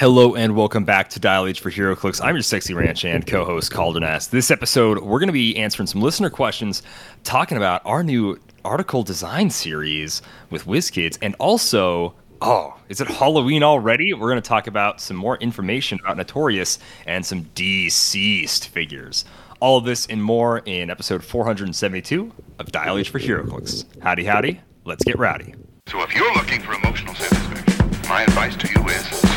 Hello and welcome back to Dial H for HeroClix. I'm your sexy ranch and co-host Kalder S. This episode, we're going to be answering some listener questions, talking about our new article design series with WizKids, and also, oh, is it Halloween already? We're going to talk about some more information about Notorious and some deceased figures. All of this and more in episode 472 of Dial H for HeroClix. Howdy, howdy. Let's get rowdy. So if you're looking for emotional satisfaction, my advice to you is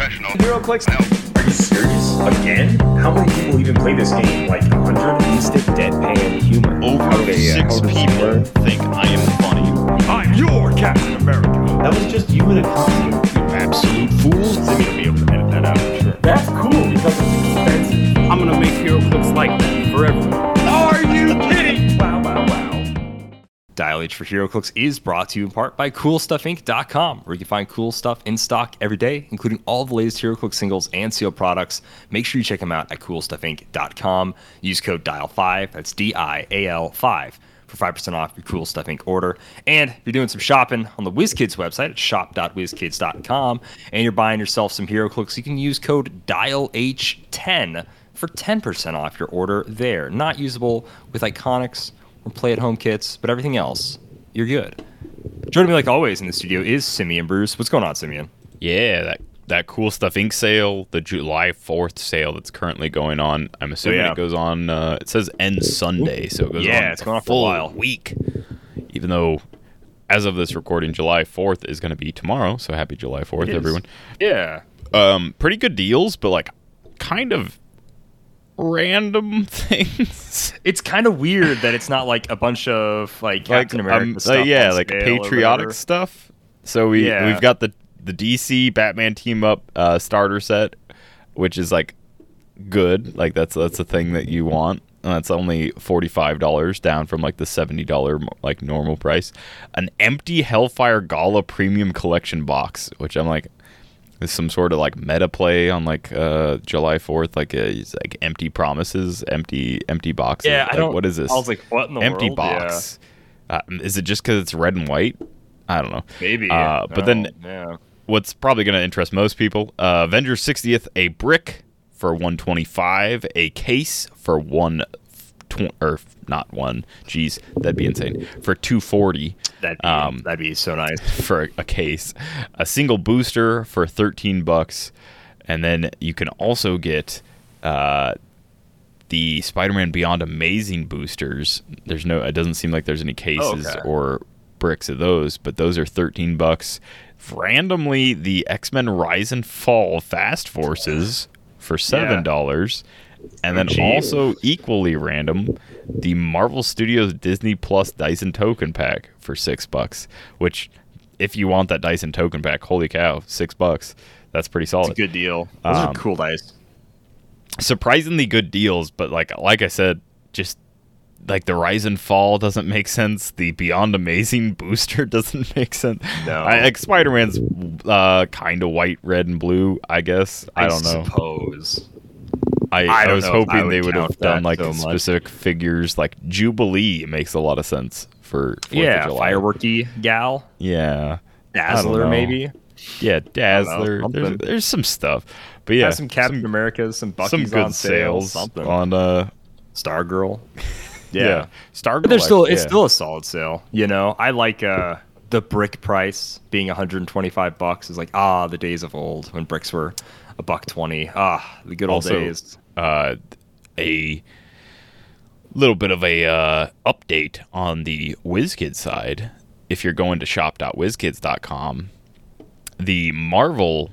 seek professional HeroClix help. Are you serious? Again? How many people even play this game? Like 100 instant deadpan humor. Over Okay, yeah. six people think I am funny. I'm your Captain America. That was just you in a costume. You absolute fools. Simi will be able to edit that out for sure. That's cool because it's expensive. I'm gonna make HeroClix like that for everyone. Are you kidding? Wow, wow, wow. Dial H for HeroClix is brought to you in part by CoolStuffInc.com, where you can find cool stuff in stock every day, including all the latest HeroClix singles and sealed products. Make sure you check them out at CoolStuffInc.com. Use code DIAL5, that's D-I-A-L 5, for 5% off your Cool Stuff Inc. order. And if you're doing some shopping on the WizKids website at shop.wizkids.com, and you're buying yourself some HeroClix, you can use code DIALH10 for 10% off your order there. Not usable with Iconics or play at home kits, but everything else, you're good. Joining me like always in the studio is Simeon Bruce. What's going on, Simeon? Yeah, that that cool stuff Inc. sale, the July fourth sale that's currently going on. I'm assuming yeah. it goes on. Uh, it says end Sunday, so it goes Yeah, on. it's going on for a while. week. Even though, as of this recording, July fourth is going to be tomorrow. So happy July fourth, everyone. Yeah. Um, pretty good deals, but like kind of random things. It's kind of weird that it's not like a bunch of like Captain America um, stuff. like, yeah, like patriotic stuff. So we Yeah. we've got the the DC Batman team up uh, starter set, which is like good. Like that's that's a thing that you want. And that's only forty five dollars, down from like the seventy dollar like normal price. An empty Hellfire Gala Premium Collection box, which I'm like, is some sort of like meta play on like uh July fourth, like uh, it's like empty promises, empty empty boxes. Yeah, I Like, don't. What is this? I was like, what in the empty world? box. Uh, is it just because it's red and white? I don't know. Maybe. Uh, but then Oh, yeah. what's probably going to interest most people: uh, Avengers 60th, a brick for 125, a case for one, tw- or not one. Geez, that'd be insane. For 240 That'd be, um, that'd be so nice. for a, case, a single booster for 13 bucks, and then you can also get uh, the Spider-Man Beyond Amazing boosters. There's no, it doesn't seem like there's any cases Okay. or bricks of those, but those are 13 bucks. Randomly, the X-Men Rise and Fall Fast Forces for seven dollars. And then Gee. also equally random, the Marvel Studios Disney Plus dice and token pack for six bucks. Which, if you want that dice and token pack, holy cow, six bucks. That's pretty It's solid a good deal. Those are Um, cool dice. surprisingly good deals, but like like I said, just like the rise and fall doesn't make sense. The Beyond Amazing booster doesn't make sense. No. I, like Spider Man's uh, kind of white, red, and blue. I guess I, don't know. Suppose. I, I I, was know I hoping would they would have done like so specific figures. Like Jubilee makes a lot of sense for 4th Yeah, of July. fireworky gal, Yeah, Dazzler maybe. yeah, Dazzler. something. There's, there's some stuff, but yeah, Yeah, some Captain Americas, some Bucky's some good on sale, sales something. on uh Star Girl. yeah, Yeah. Star. But there's still it's still a solid sale. You know, I like uh the brick price being 125 bucks is like ah the days of old when bricks were a buck 20. Ah, the good old also days. uh, a little bit of a uh, update on the WizKids side. If you're going to shop.wizkids.com, the Marvel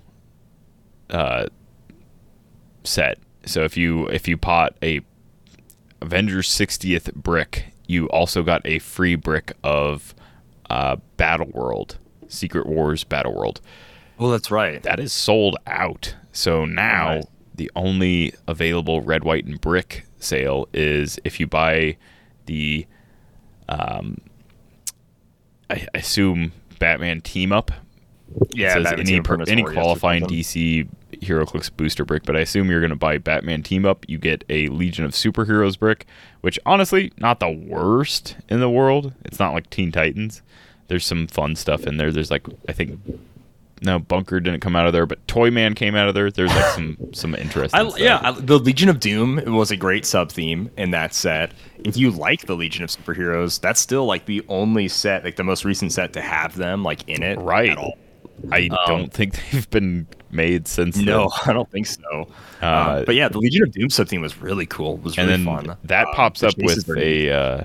uh, set. So if you if you bought a Avengers 60th brick, you also got a free brick of uh, Battle World, Secret Wars Battle World Well, that's right. that is sold out. So now Right. the only available red, white, and brick sale is if you buy the, um, I assume Batman team up. yeah, any per- any qualifying. DC HeroClix booster brick, but I assume you're going to buy Batman team up. You get a Legion of Superheroes brick, which honestly not the worst in the world. It's not like Teen Titans. There's some fun stuff in there. There's like I think no Bunker didn't come out of there, but Toyman came out of there. There's like some some interesting. I, stuff. yeah, I, the Legion of Doom was a great sub theme in that set. If you like the Legion of Superheroes, that's still like the only set, like the most recent set to have them like in it. Right. At all. I don't think they've been made since. Um, No, then. I don't think so. Uh, Uh, but yeah, the Legion of Doom sub theme was really cool. It was and really then fun. that Um, pops up with a uh,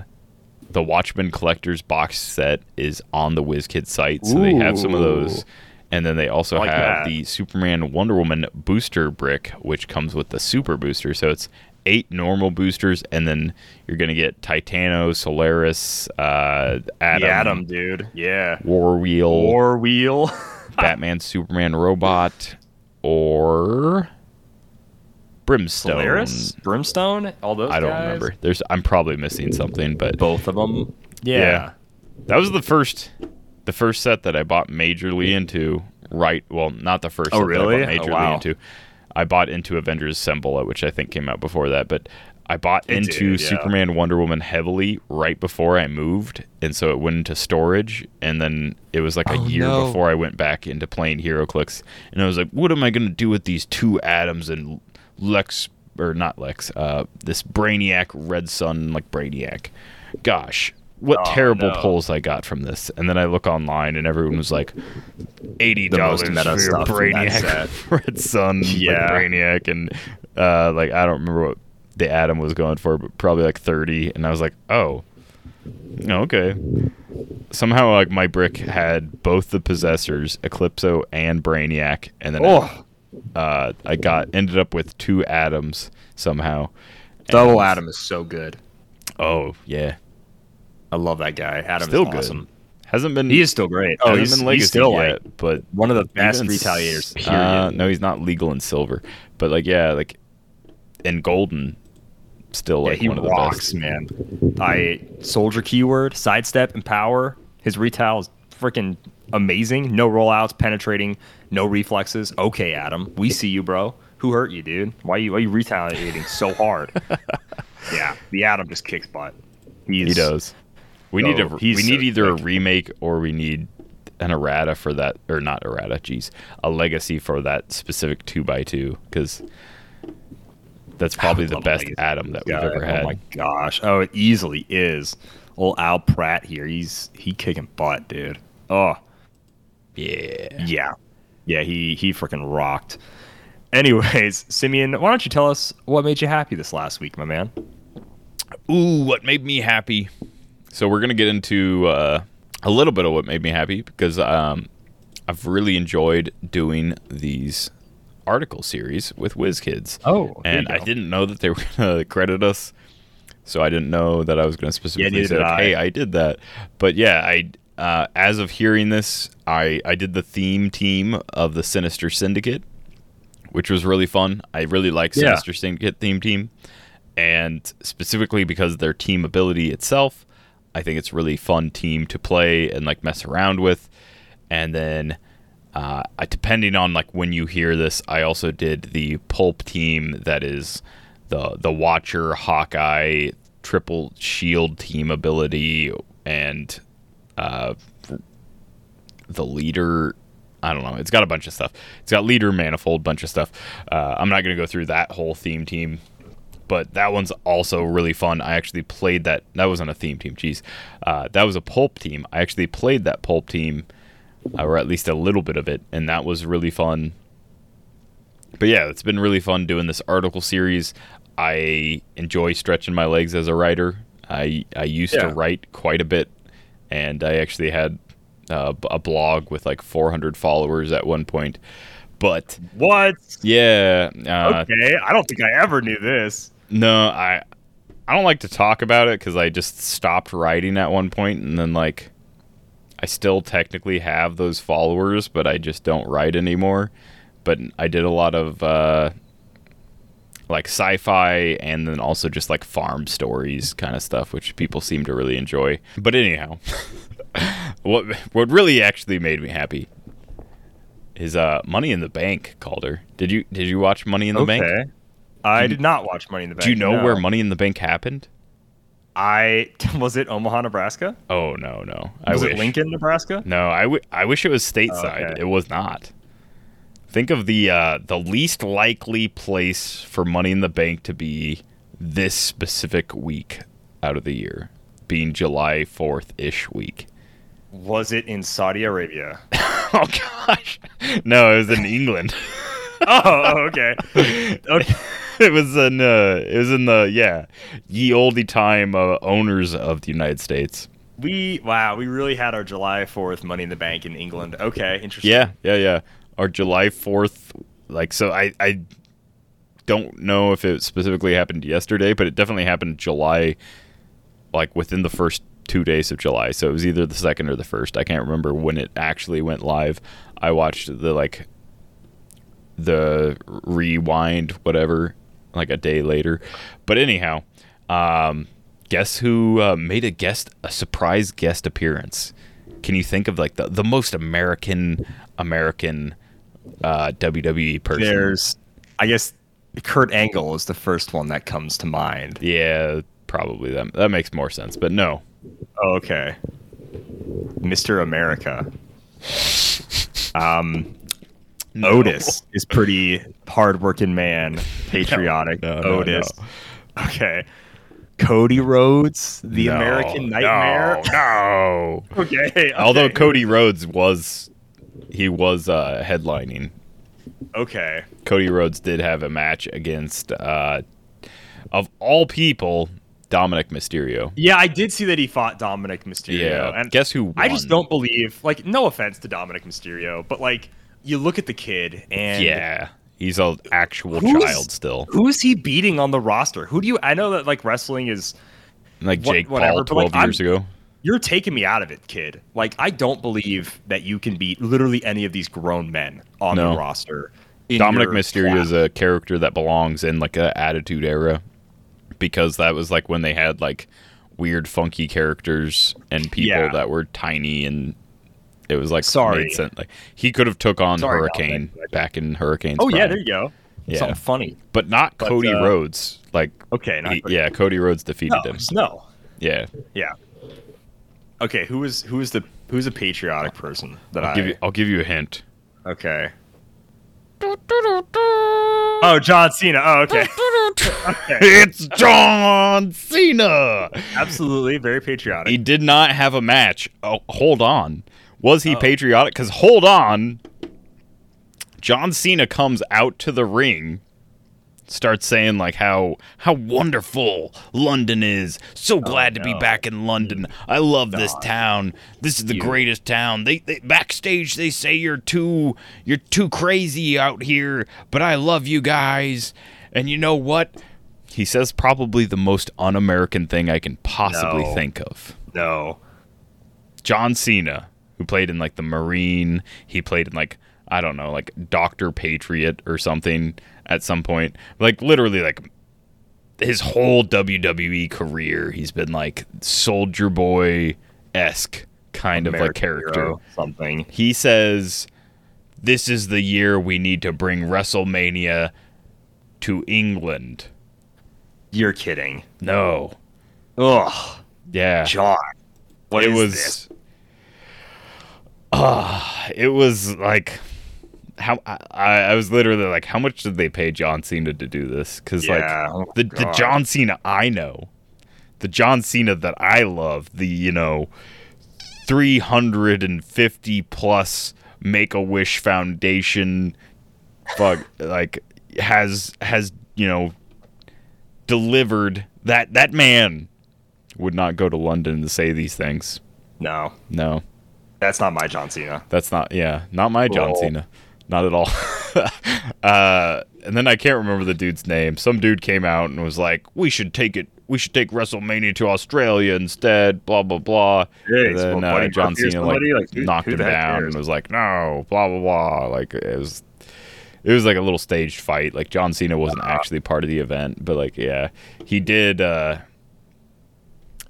the Watchmen collector's box set is on the WizKids site, so they have some of those. And then they also like have that. the Superman Wonder Woman booster brick, which comes with the super booster. So it's eight normal boosters, and then you're gonna get Titano, Solaris, uh, the Atom, dude. Yeah. War Wheel, War Wheel. Batman, Superman, Robot, or Brimstone. Solaris, Brimstone, all those. I don't guys? remember. There's I'm probably missing something, but both of them. Yeah. Yeah. that was the first the first set that I bought majorly into. Right, well, not the first. Oh, set really? That I bought Oh, majorly wow. into. I bought into Avengers Assemble, which I think came out before that, but I bought It into did, yeah. Superman Wonder Woman heavily right before I moved, and so it went into storage, and then it was like a Oh, year no. before I went back into playing HeroClix, and I was like, what am I gonna do with these two atoms and Lex or not Lex, uh, this Brainiac Red Sun like Brainiac? Gosh, what Oh, terrible no. pulls I got from this, and then I look online, and everyone was like, eighty dollars for Brainiac Red Sun, like, Yeah. Brainiac, and uh, like I don't remember what the Atom was going for, but probably like thirty, and I was like, oh, okay. Somehow, like my brick had both the possessors, Eclipso and Brainiac, and then Oh, uh, I got ended up with two atoms somehow. Double Atom is so good. Oh yeah, I love that guy. Atom still is good. Hasn't been. He is still great. Oh, he's, been he's still yet, like but one of the best retaliators. Period. Uh, no, he's not legal in silver, but like yeah, like in golden, still yeah, like he one of the best. man. I soldier keyword, sidestep, and power. His retail is freaking amazing. No rollouts, penetrating, no reflexes. Okay, Atom, we see you, bro. Who hurt you, dude? Why you why you retaliating so hard? yeah, the Atom just kicks butt. He's, He does. We need a we need so either a remake or we need an errata for that, or not errata. Jeez, a legacy for that specific two by two because that's probably the best Legacy Atom that we've ever oh had. Oh my gosh! Oh, it easily is. Old Al Pratt here. He's he kicking butt, dude. Oh yeah. yeah, yeah. He he freaking rocked. Anyways, Simeon, why don't you tell us what made you happy this last week, my man? Ooh, what made me happy? So we're gonna get into uh, a little bit of what made me happy because um, I've really enjoyed doing these article series with WizKids. Oh, and I didn't know that they were gonna credit us, so I didn't know that I was gonna specifically neither say, like. "Hey, I did that." But yeah, I uh, as of hearing this, I I did the theme team of the Sinister Syndicate, which was really fun. I really like Yeah. Sinister Syndicate theme team, and specifically because of their team ability itself, I think it's really fun team to play and like mess around with. And then, uh, depending on like when you hear this, I also did the pulp team that is the the Watcher, Hawkeye, triple shield team ability, and uh, the leader. I don't know. It's got a bunch of stuff. It's got leader, manifold, bunch of stuff. Uh, I'm not going to go through that whole theme team, but that one's also really fun. I actually played that. That wasn't a theme team. Jeez, uh, that was a pulp team. I actually played that pulp team, uh, or at least a little bit of it, and that was really fun. But yeah, it's been really fun doing this article series. I enjoy stretching my legs as a writer. I I used to write quite a bit, and I actually had uh, a blog with like 400 followers at one point. But What? yeah, uh, okay, I don't think I ever knew this. No, I I don't like to talk about it because I just stopped writing at one point, and then like I still technically have those followers, but I just don't write anymore. But I did a lot of uh, like sci-fi, and then also just like farm stories kind of stuff, which people seem to really enjoy. But anyhow, what what really actually made me happy is uh Money in the Bank, Kalder. Did you did you watch Money in the okay. Bank? I you- did not watch Money in the Bank. Do you know no. where Money in the Bank happened? I was it Omaha, Nebraska? Oh no, no. I Was wish. it Lincoln, Nebraska? No, I, w- I wish it was stateside. okay. It was not. Think of the uh, the least likely place for Money in the Bank to be this specific week out of the year, being July fourth ish week. Was it in Saudi Arabia? oh gosh, no, it was in England. oh, okay. Okay. it was in uh, it was in the yeah, ye olde time uh, owners of the United States. We wow, we really had our July Fourth Money in the Bank in England. Okay, interesting. Yeah, yeah, yeah. Our July fourth, like so. I I don't know if it specifically happened yesterday, but it definitely happened July, like within the first two days of July. So it was either the second or the first. I can't remember when it actually went live. I watched the like the rewind, whatever, like a day later. But anyhow, um, guess who uh, made a guest a surprise guest appearance? Can you think of like the, the most American American uh, WWE person? There's, I guess, Kurt Angle is the first one that comes to mind. yeah, probably that that makes more sense. But no, Oh, okay. Mr. America. Um, No. Otis is pretty hardworking man, patriotic. No, no, Otis. Okay. Cody Rhodes, the No, American Nightmare. No. Okay. Although. Cody Rhodes was he was uh, headlining. Okay. Cody Rhodes did have a match against uh, of all people Dominik Mysterio. Yeah, I did see that he fought Dominik Mysterio. Yeah. And Guess who I just don't believe, like, no offense to Dominik Mysterio, but like, you look at the kid and Yeah, he's an actual child still. who's he beating on the roster? Who do you? I know that like wrestling is Like what- Jake whatever, Paul but, like, 12 years I'm- ago. you're taking me out of it, kid. Like, I don't believe that you can beat literally any of these grown men on No. the roster. Dominik Mysterio is a character that belongs in like a attitude era because that was like when they had like weird funky characters and people Yeah. that were tiny and it was like Sorry. made sense. Like he could have took on Sorry, Hurricane back in Hurricane's Oh yeah, there you go. Yeah. Something funny. but not But, Cody uh, Rhodes. Like Okay, not he- Cody. yeah, Cody Rhodes defeated No, him. no. Yeah, Yeah. Okay, who is who is the who's a patriotic person that I'll I give you. I'll give you a hint. Okay. Oh, John Cena. Oh, okay. okay. It's John Cena. Absolutely, very patriotic. He did not have a match. Oh, hold on. Was Oh. he patriotic? Because hold on. John Cena comes out to the ring, starts saying like how how wonderful London is. So oh, glad to be Oh, back in London. I love this town. This is the You- greatest town. They, they backstage they say you're too you're too crazy out here, but I love you guys. And you know what? He says probably the most un-American thing I can possibly No. think of. no. John Cena, who played in like the Marine, he played in like I don't know, like Doctor Patriot or something at some point. Like literally, like his whole WWE career, he's been like Soldier Boy esque kind of like character. hero, something. He says, "This is the year we need to bring WrestleMania to England." You're kidding. No, Ugh, yeah, John. What it is was this? Ah, it was like how I, I was literally like how much did they pay John Cena to do this? Cuz Yeah, like oh the the John Cena I know the John Cena that I love the you know 350 plus make a wish foundation fuck like has has you know delivered that that man would not go to London to say these things. No, no that's not my John Cena. that's not yeah, not my John. Cena. Not at all. uh, and then I can't remember the dude's name. Some dude came out and was like, "We should take it. We should take WrestleMania to Australia instead." Blah blah blah. Hey, and then uh, John Cena like, somebody? Like, who- knocked him down cares? and was like, "No, blah blah blah." Like it was, it was like a little staged fight. Like John Cena wasn't Uh-huh. actually part of the event, but like yeah, he did. uh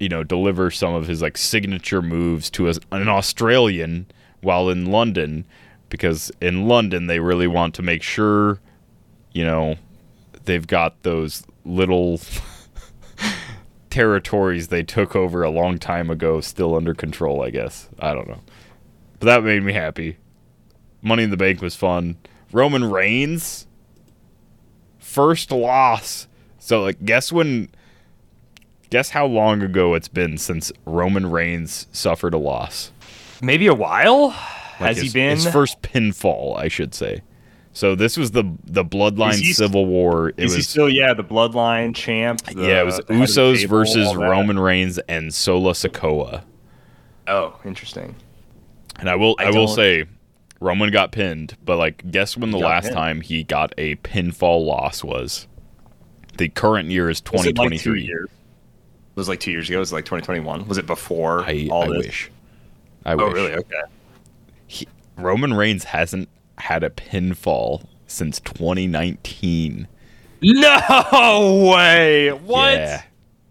you know, deliver some of his like signature moves to an Australian while in London, because in London they really want to make sure, you know, they've got those little territories they took over a long time ago still under control, I guess. I don't know. But that made me happy. Money in the Bank was fun. Roman Reigns first loss. So like guess when guess how long ago it's been since Roman Reigns suffered a loss? Maybe a while. Like Has he his- been? his first pinfall, I should say. So this was the the bloodline he- civil war. It Is he was still yeah the bloodline champ? the- yeah, it was the head of the Usos table, versus? Roman Reigns and Solo Sikoa. Oh, interesting. And I will I I, will say Roman got pinned, but like guess when the last pinned. time he got a pinfall loss was? The current year is Was it like 2023. years? It was like two years ago. It was like 2021. Was it before I, all I this? wish. I Oh, wish. really? Okay. He, Roman Reigns hasn't had a pinfall since 2019. No way! What? Yeah.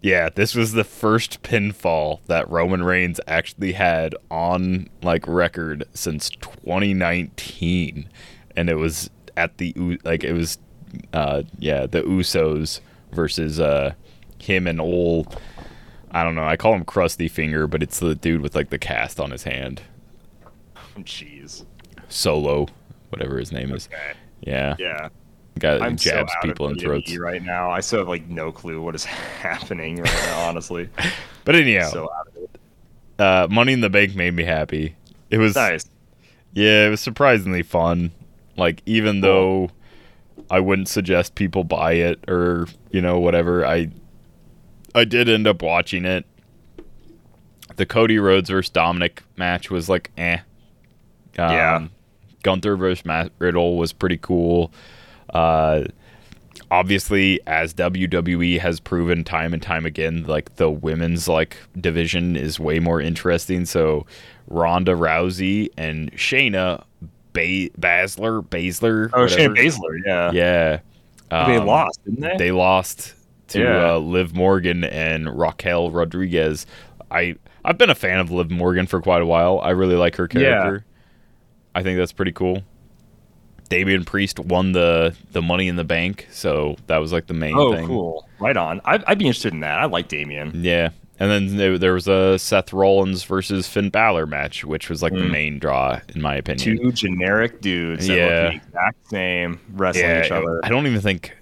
Yeah, this was the first pinfall that Roman Reigns actually had on like record since 2019 and it was at the like it was uh yeah, the Usos versus uh him and old I don't know, I call him Krusty Finger, but it's the dude with like the cast on his hand. Jeez. Solo, whatever his name is. Okay. Yeah. Yeah. Guy that I'm jabs so out people of in throats. right now. I still have like no clue what is happening right now. Honestly, But anyhow, so out of it. uh Money in the Bank made me happy. It was Nice. Yeah, it was surprisingly fun. Like even though I wouldn't suggest people buy it or, you know, whatever, I I did end up watching it. The Cody Rhodes versus Dominik match was like eh. Um, Yeah. Gunther versus Matt Riddle was pretty cool. Uh obviously as WWE has proven time and time again, like the women's like division is way more interesting. So Ronda Rousey and Shayna ba- Baszler, Baszler, Oh, whatever. Baszler. Yeah. Yeah. They Um, lost, didn't they? They lost to Yeah. uh, Liv Morgan and Raquel Rodriguez. I I've been a fan of Liv Morgan for quite a while. I really like her character. I think that's pretty cool. Damian Priest won the the Money in the Bank, so that was like the main oh, thing. cool. Right on. I'd, I'd be interested in that. I like Damian. Yeah. And then there, there was a Seth Rollins versus Finn Balor match, which was like the Mm. main draw, in my opinion. Two generic dudes that Yeah. look the exact same wrestling yeah, each other. I don't even think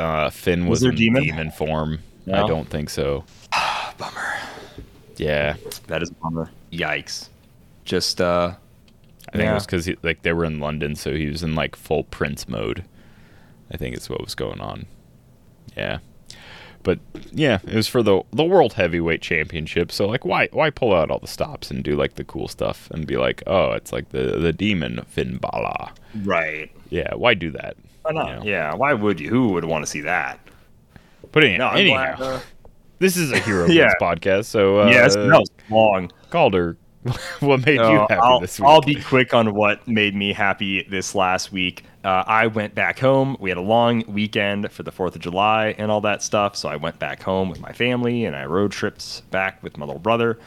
uh, Finn Was was, there in demon? demon form. I don't think so. Bummer. Yeah, That is a bummer. Yikes. Just uh I think Yeah. it was because like they were in London, so he was in like full Prince mode. I think it's what was going on. Yeah, but yeah, it was for the the World Heavyweight Championship. So like, why why pull out all the stops and do like the cool stuff and be like, oh, it's like the the demon Finn Balor. right. Yeah, why do that? Why not? You know? Yeah. Why would you? Who would want to see that? But anyhow, No, I'm anyhow glad. Uh, this is a Hero Yeah. Podcast. So uh, yes, that was long. Kalder, what made you happy I'll, this week? I'll be quick on what made me happy this last week. Uh, I went back home. We had a long weekend for the 4th of July and all that stuff. So I went back home with my family and I road trips back with my little brother.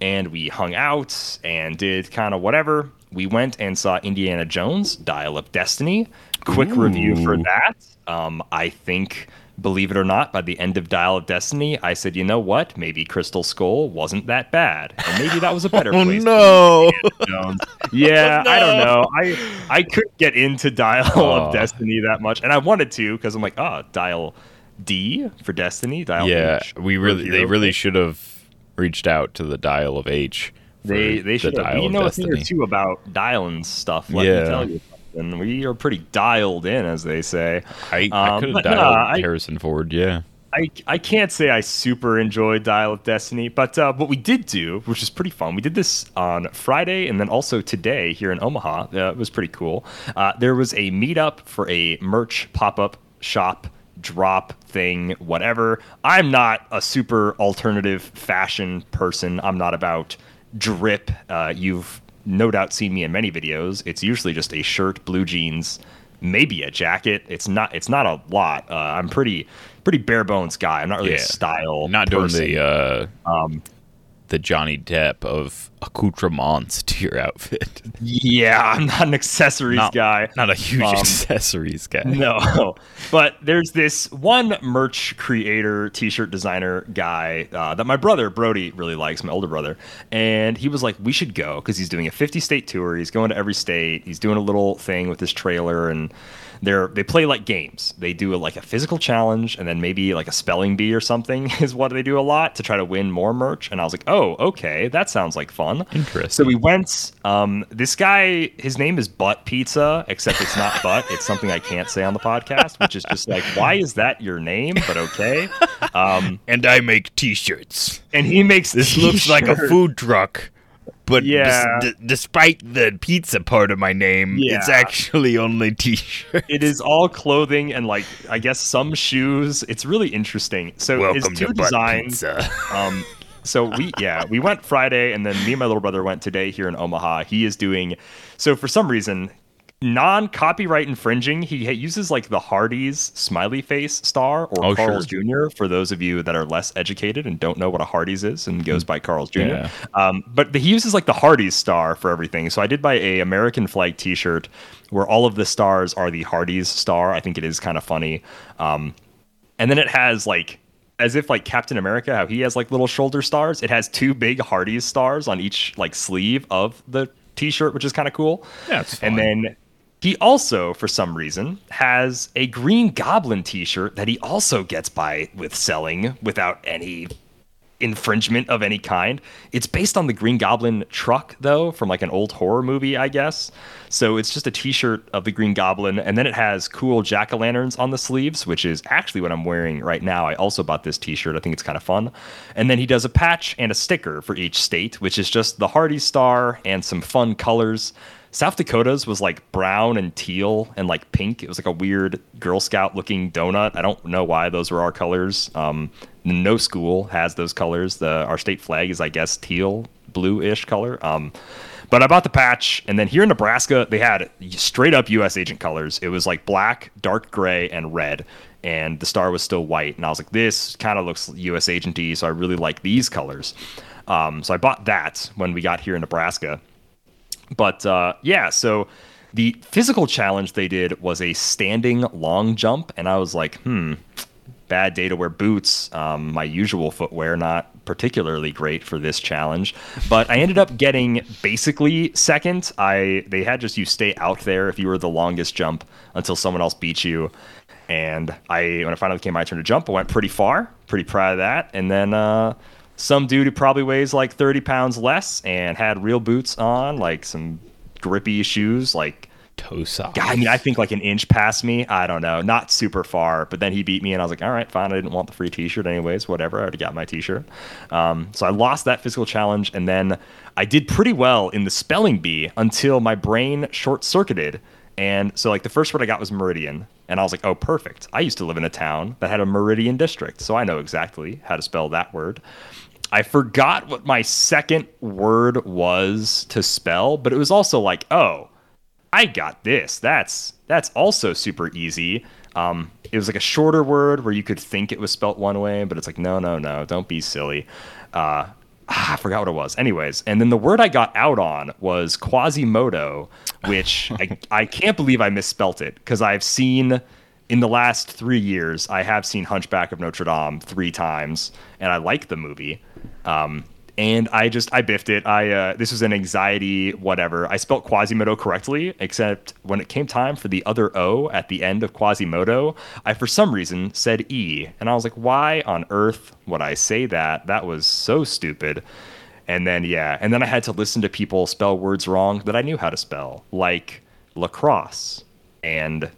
And we hung out and did kind of whatever. We went and saw Indiana Jones, Dial of Destiny. Quick review for that. Um, I think, believe it or not, by the end of Dial of Destiny, I said, you know what? Maybe Crystal Skull wasn't that bad. And maybe that was a better place. oh place. no! Jones. Yeah, Oh, I don't know. I I couldn't get into Dial Oh. of Destiny that much, and I wanted to because I'm like, oh, Dial D for Destiny. Dial yeah, H we really they really should have reached out to the dial of H. They they the should have. dial We of know a thing or two about dialing stuff. Let Yeah. me tell you something. We are pretty dialed in, as they say. I, I Um, could have dialed I- Harrison Ford. Yeah, I, I can't say I super enjoyed Dial of Destiny, but uh, what we did do, which is pretty fun, we did this on Friday and then also today here in Omaha. Uh, it was pretty cool. Uh, there was a meetup for a merch pop up shop drop thing, whatever. I'm not a super alternative fashion person. I'm not about drip. Uh, you've no doubt seen me in many videos. It's usually just a shirt, blue jeans, maybe a jacket. It's not. It's not a lot. Uh, I'm pretty pretty bare bones guy. I'm not really Yeah. a style. not doing the uh, Um, the Johnny Depp of accoutrements to your outfit. Yeah, I'm not an accessories Not, guy. not a huge Um, accessories guy. No, but there's this one merch creator, t-shirt designer guy uh, that my brother Brody really likes, my older brother, and he was like, "We should go" because he's doing a 50 state tour. He's going to every state. He's doing a little thing with his trailer, and they're they play like games. They do a, like a physical challenge, and then maybe like a spelling bee or something is what they do a lot to try to win more merch. And I was like, "Oh, okay, that sounds like fun." Interesting. So we went. Um, this guy, his name is Butt Pizza, except it's not Butt. It's something I can't say on the podcast, which is just like, why is that your name? But okay. Um, And I make T-shirts. and he makes This looks like a t-shirts. food truck, but Yeah. d- despite the pizza part of my name, it's actually only T-shirt. It is all clothing and like I guess some shoes. It's really interesting. So Welcome it's two to designs. Um, so we yeah we went Friday and then me and my little brother went today here in Omaha. He is doing so for some reason non copyright infringing. He uses like the Hardee's smiley face star or Oh, Carl's sure. Jr. For those of you that are less educated and don't know what a Hardee's is and goes by Carl's Jr. Yeah. Um, but he uses like the Hardee's star for everything. So I did buy a American flag T-shirt where all of the stars are the Hardee's star. I think it is kind of funny. Um, and then it has like as if like Captain America, how he has like little shoulder stars. It has two big Hardee's stars on each like sleeve of the T-shirt, which is kind of cool. Yeah, And then he also, for some reason, has a Green Goblin T-shirt that he also gets by with selling without any infringement of any kind. It's based on the Green Goblin truck, though, from like an old horror movie, I guess. So it's just a T-shirt of the Green Goblin, and then it has cool jack o' lanterns on the sleeves, which is actually what I'm wearing right now. I also bought this T-shirt. I think it's kind of fun. And then he does a patch and a sticker for each state, which is just the Hardee Star and some fun colors. South Dakota's was like brown and teal and like pink. It was like a weird Girl Scout looking donut. I don't know why those were our colors. Um, no school has those colors. The our state flag is, I guess, teal, blue-ish color. Um, but I bought the patch, and then here in Nebraska, they had straight up U.S. agent colors. It was like black, dark gray, and red, and the star was still white. And I was like, this kind of looks U.S. agenty, so I really like these colors. Um, so I bought that when we got here in Nebraska. But uh, yeah, so the physical challenge they did was a standing long jump, and I was like, hmm, bad day to wear boots. Um, my usual footwear, not particularly great for this challenge. But I ended up getting basically second. I they had just you stay out there if you were the longest jump until someone else beat you. And I when it finally came my turn to jump, I went pretty far. Pretty proud of that. And then uh, some dude who probably weighs like 30 pounds less and had real boots on, like some grippy shoes, like Toe socks. I mean, I think like an inch past me. I don't know, not super far. But then he beat me, and I was like, all right, fine. I didn't want the free T-shirt anyways. Whatever. I already got my T-shirt. Um, so I lost that physical challenge, and then I did pretty well in the spelling bee until my brain short circuited. And so like the first word I got was meridian, and I was like, oh, perfect. I used to live in a town that had a meridian district, so I know exactly how to spell that word. I forgot what my second word was to spell, but it was also like, oh, I got this. That's that's also super easy. Um, it was like a shorter word where you could think it was spelt one way, but it's like no, no, no, don't be silly. Uh, ah, I forgot what it was. Anyways, and then the word I got out on was Quasimodo, which I, I can't believe I misspelt it because I've seen in the last three years I have seen Hunchback of Notre Dame three times, and I like the movie. Um, and I just I biffed it. I uh, this was an anxiety whatever. I spelt Quasimodo correctly, except when it came time for the other O at the end of Quasimodo, I for some reason said E, and I was like, why on earth would I say that? That was so stupid. And then yeah, and then I had to listen to people spell words wrong that I knew how to spell, like lacrosse and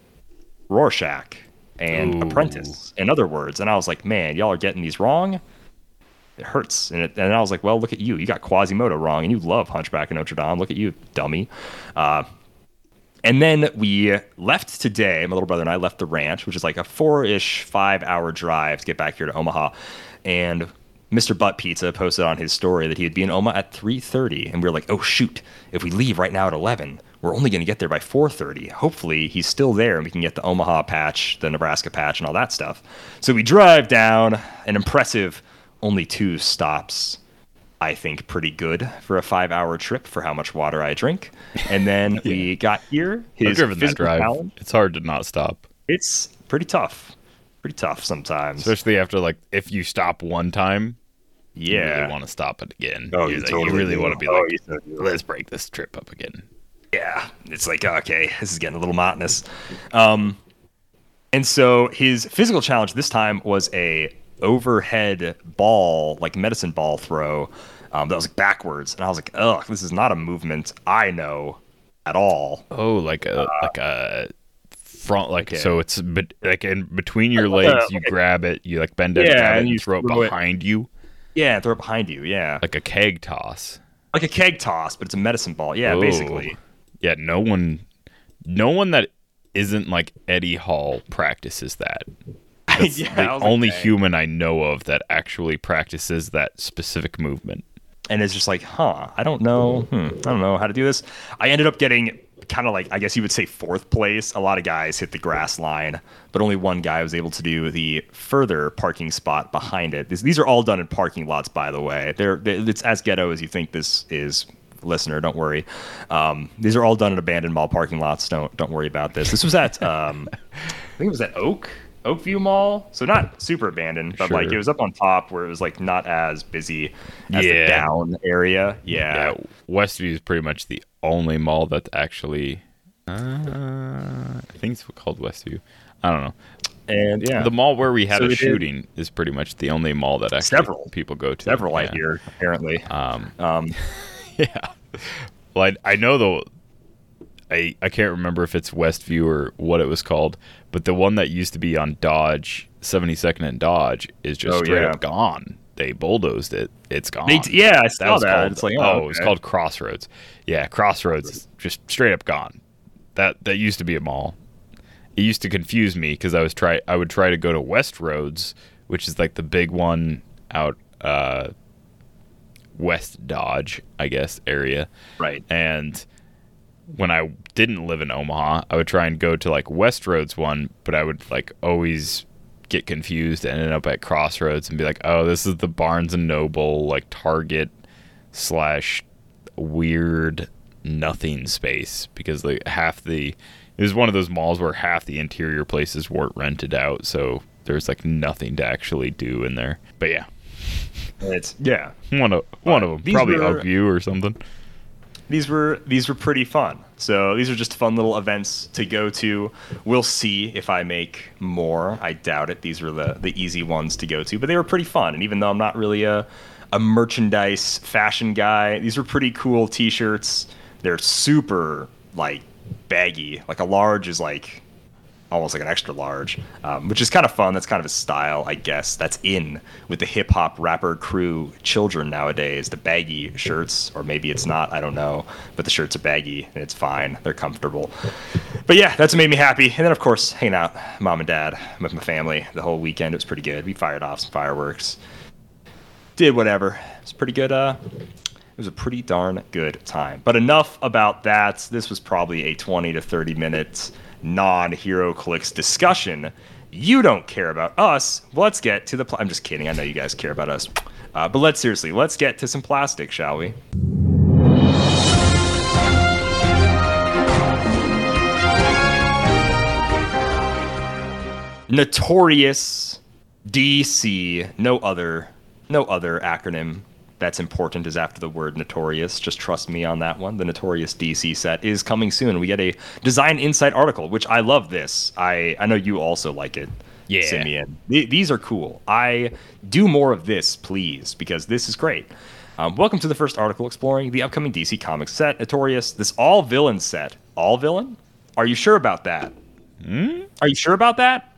Rorschach and Ooh. apprentice in other words. And I was like, man, y'all are getting these wrong it hurts. And, it, and I was like, well, look at you. You got Quasimodo wrong, and you love Hunchback of Notre Dame. Look at you, dummy. Uh, and then we left today. My little brother and I left the ranch, which is like a four-ish, five-hour drive to get back here to Omaha. And Mr. Butt Pizza posted on his story that he would be in Omaha at 3:30, and we were like, oh shoot, if we leave right now at 11, we're only going to get there by 4:30. Hopefully, he's still there, and we can get the Omaha patch, the Nebraska patch, and all that stuff. So we drive down an impressive only two stops. I think pretty good for a five-hour trip for how much water I drink. And then we got here. His driven that drive. challenge- It's hard to not stop, It's pretty tough. Pretty tough sometimes. especially after like if you stop one time, you yeah. really want to stop it again. Oh, you, you like, totally you really do. want to be Oh, like, you so let's break this trip up again. yeah, it's like okay, this is getting a little monotonous. Um, and so his physical challenge this time was a overhead ball, like medicine ball throw, um, that was like backwards, and I was like, ugh, this is not a movement I know at all. Oh, like a like a front, like Okay. so it's bet like in between your Like, uh, legs. You a- grab it, you like bend it, Yeah, it, and you throw it throw it. behind you, Yeah, throw it behind you. Yeah, like, like a keg toss. Like a keg toss, but it's a medicine ball. Yeah, Oh. basically. Yeah, no one, no one that isn't like Eddie Hall practices that. That's Yeah, the was like, only human I know of that actually practices that specific movement. and it's just like, huh, I don't know, hmm, I don't know how to do this. I ended up getting kind of like, I guess you would say fourth place. A lot of guys hit the grass line, but only one guy was able to do the further parking spot behind it. These, these are all done in parking lots, by the way. They're, they it's as ghetto as you think this is. Listener, don't worry. Um, these are all done in abandoned mall parking lots. Don't don't worry about this. This was at um, I think it was at Oak Oakview Mall, so not super abandoned, but like it was up on top where it was like not as busy as the down area. Yeah, Yeah, Westview is pretty much the only mall that's actually. Uh, I think it's called Westview. I don't know. and yeah, The mall where we had So a we did- shooting is pretty much the only mall that actually Several. people go to. several I Yeah. hear apparently. Um, Um, yeah. Well, I, I know the. I I can't remember if it's Westview or what it was called, but the one that used to be on Dodge, 72nd and Dodge, is just Oh, straight yeah. up gone. They bulldozed it. It's gone. they, yeah, I saw was that. called, it's like, oh, oh, okay. called Crossroads. Yeah, Crossroads is just straight up gone. That that used to be a mall. It used to confuse me because I was try I would try to go to West Roads, which is like the big one out uh, West Dodge, I guess area. right. And when I didn't live in Omaha, I would try and go to like West Roads one, but I would like always get confused and end up at Crossroads and be like, oh, this is the Barnes and Noble like Target slash weird nothing space because like half the it was one of those malls where half the interior places weren't rented out, so there's like nothing to actually do in there. But yeah, It's yeah. one of one of them These probably were- Oakview or something. These were these were pretty fun. So these are just fun little events to go to. We'll see if I make more. I doubt it. These were the the easy ones to go to, but they were pretty fun. And even though I'm not really a a merchandise fashion guy, these were pretty cool t-shirts. They're super like baggy. Like a large is like almost like an extra large, um, which is kind of fun. That's kind of a style, I guess, that's in with the hip hop rapper crew children nowadays. The baggy shirts, or maybe it's not, I don't know. But the shirts are baggy and it's fine. They're comfortable. But yeah, that's what made me happy. And then, of course, hanging out, mom and dad, with my family the whole weekend. It was pretty good. We fired off some fireworks, did whatever. It was pretty good. Uh, it was a pretty darn good time. But enough about that. This was probably a 20 to 30 minutes non HeroClix discussion. You don't care about us. Let's get to the. Pl- I'm just kidding. I know you guys care about us. Uh, but let's seriously, let's get to some plastic, shall we? Notorious DC. No other, no other acronym that's important is after the word notorious. Just trust me on that one. The Notorious DC set is coming soon. We get a Design Insight article, which I love. This I I know you also like it. Yeah. Simeon. Th- these are cool. I do more of this, please, because this is great. Um, welcome to the first article exploring the upcoming DC Comics set, Notorious. This all villain set. All villain? Are you sure about that? Are you sure about that?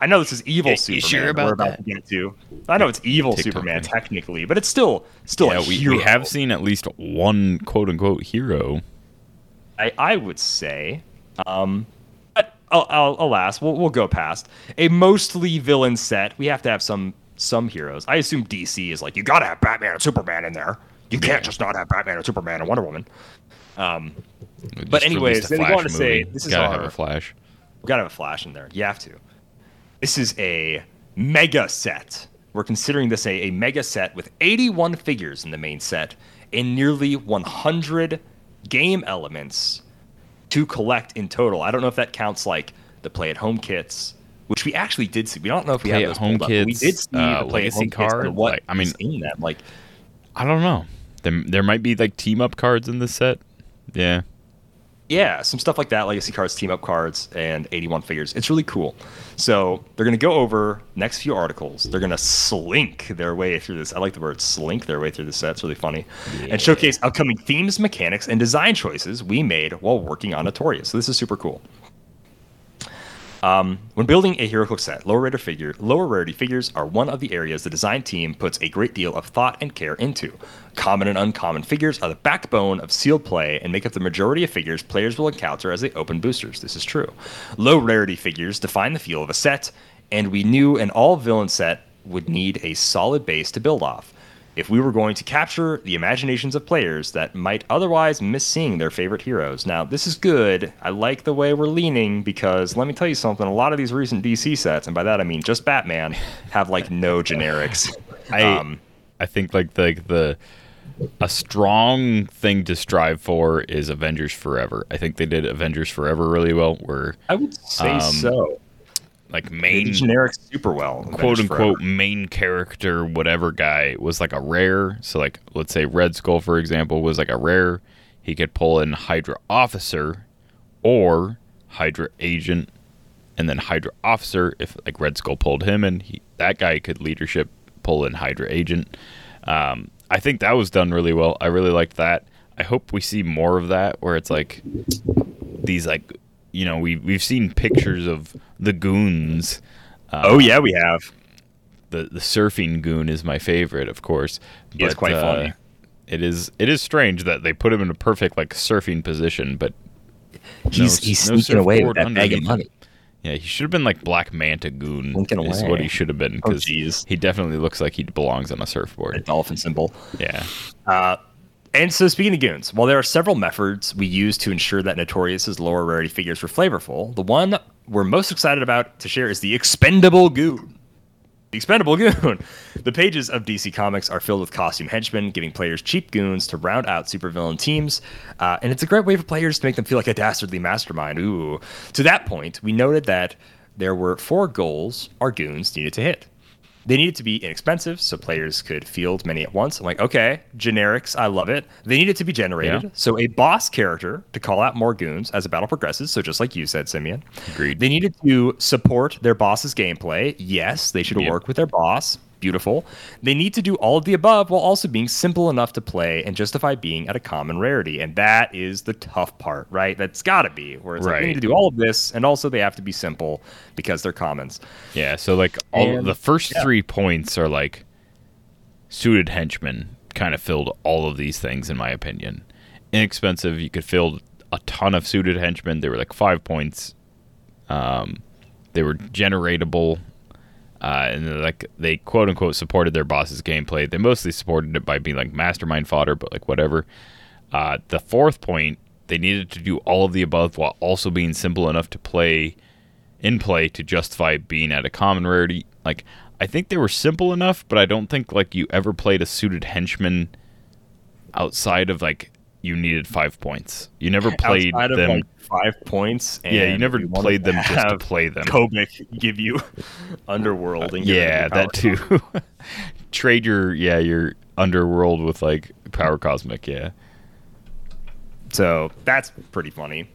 I know this is evil? You- Superman. you sure we're about about that? to get to. I know it's evil TikTok Superman thing. technically, but it's still still Yeah, a we, hero. we have seen at least one quote unquote hero. I, I would say, um, but al- al- alas, we'll, we'll go past a mostly villain set. We have to have some some heroes. I assume DC is like you got to have Batman and Superman in there. You can't just not have Batman and Superman and Wonder Woman. Um, We But anyways, released a then we go Flash on to say, this is Gotta our- have a Flash. we gotta have a Flash in there. You have to. This is a mega set. we're considering this a, a mega set with 81 figures in the main set and nearly 100 game elements to collect in total. I don't know if that counts like the play at home kits, which we actually did see. We don't know if we Play have at those home up, but We did see uh, the play at home kits, card, What like, I mean- in them, like I don't know. There, there might be like team up cards in this set. Yeah. Yeah, some stuff like that, legacy cards, team up cards, and 81 figures. It's really cool. So they're going to go over next few articles. They're going to slink their way through this. I like the word slink their way through the set. It's really funny. And showcase upcoming themes, mechanics, and design choices we made while working on Notorious. So this is super cool. Um, when building a HeroClix set, lower rarity figure, lower rarity figures are one of the areas the design team puts a great deal of thought and care into. Common and uncommon figures are the backbone of sealed play and make up the majority of figures players will encounter as they open boosters. This is true. Low rarity figures define the feel of a set, and we knew an all villain set would need a solid base to build off if we were going to capture the imaginations of players that might otherwise miss seeing their favorite heroes. Now, this is good. I like the way we're leaning because let me tell you something. A lot of these recent DC sets, and by that I mean just Batman, have like no generics. I Um, I think like the the a strong thing to strive for is Avengers Forever. I think they did Avengers Forever really well. Where I would say Um, so. Like main did generics super well. quote unquote main character whatever guy was like a rare. So like let's say Red Skull for example was like a rare. He could pull in Hydra Officer or Hydra Agent and then Hydra Officer if like Red Skull pulled him and he, that guy could leadership pull in Hydra Agent. Um, I think that was done really well. I really liked that. I hope we see more of that where it's like these like you know we we've seen pictures of the goons. Uh, Oh yeah, we have. the the surfing goon is my favorite, of course. He is quite funny. It is it is strange that they put him in a perfect like surfing position, but He's no- he's no sneaking away with surfboard that bag of money. yeah, he should have been like Black Manta goon. Slinking is away. what he should have been Oh, because jeez. he definitely looks like he belongs on a surfboard. A surfboard. dolphin symbol. Yeah, Uh, and so, speaking of goons, while there are several methods we use to ensure that Notorious's lower rarity figures were flavorful, the one we're most excited about to share is the expendable goon. The expendable goon. The pages of DC Comics are filled with costume henchmen, giving players cheap goons to round out supervillain teams, uh, and it's a great way for players to make them feel like a dastardly mastermind. Ooh. To that point, we noted that there were four goals our goons needed to hit. They needed to be inexpensive so players could field many at once. I'm like, okay, generics, I love it. They needed to be generated. Yeah. So a boss character to call out more goons as the battle progresses. So just like you said, Simeon. Agreed. They needed to support their boss's gameplay. Yes, they should Yep. work with their boss. Beautiful. They need to do all of the above while also being simple enough to play and justify being at a common rarity. And that is the tough part, right? That's got to be where it's like, we need to do all of this, and also they have to be simple because they're commons. yeah. So like all And- the first yeah. three points are like suited henchmen kind of filled all of these things in my opinion. Inexpensive, you could fill a ton of suited henchmen. They were like five points. Um, they were generatable. Uh, and like they quote unquote supported their boss's gameplay. They mostly supported it by being like mastermind fodder, but like whatever. Uh, the fourth point, they needed to do all of the above while also being simple enough to play in play to justify being at a common rarity. Like I think they were simple enough, but I don't think like you ever played a suited henchman outside of like you needed five points. You never played Outside of, them. like, five points. yeah, you never wanted played them to just to play them. Kobik give you underworld and yeah, you that too. Trade your yeah your underworld with like power cosmic. Yeah, So that's pretty funny.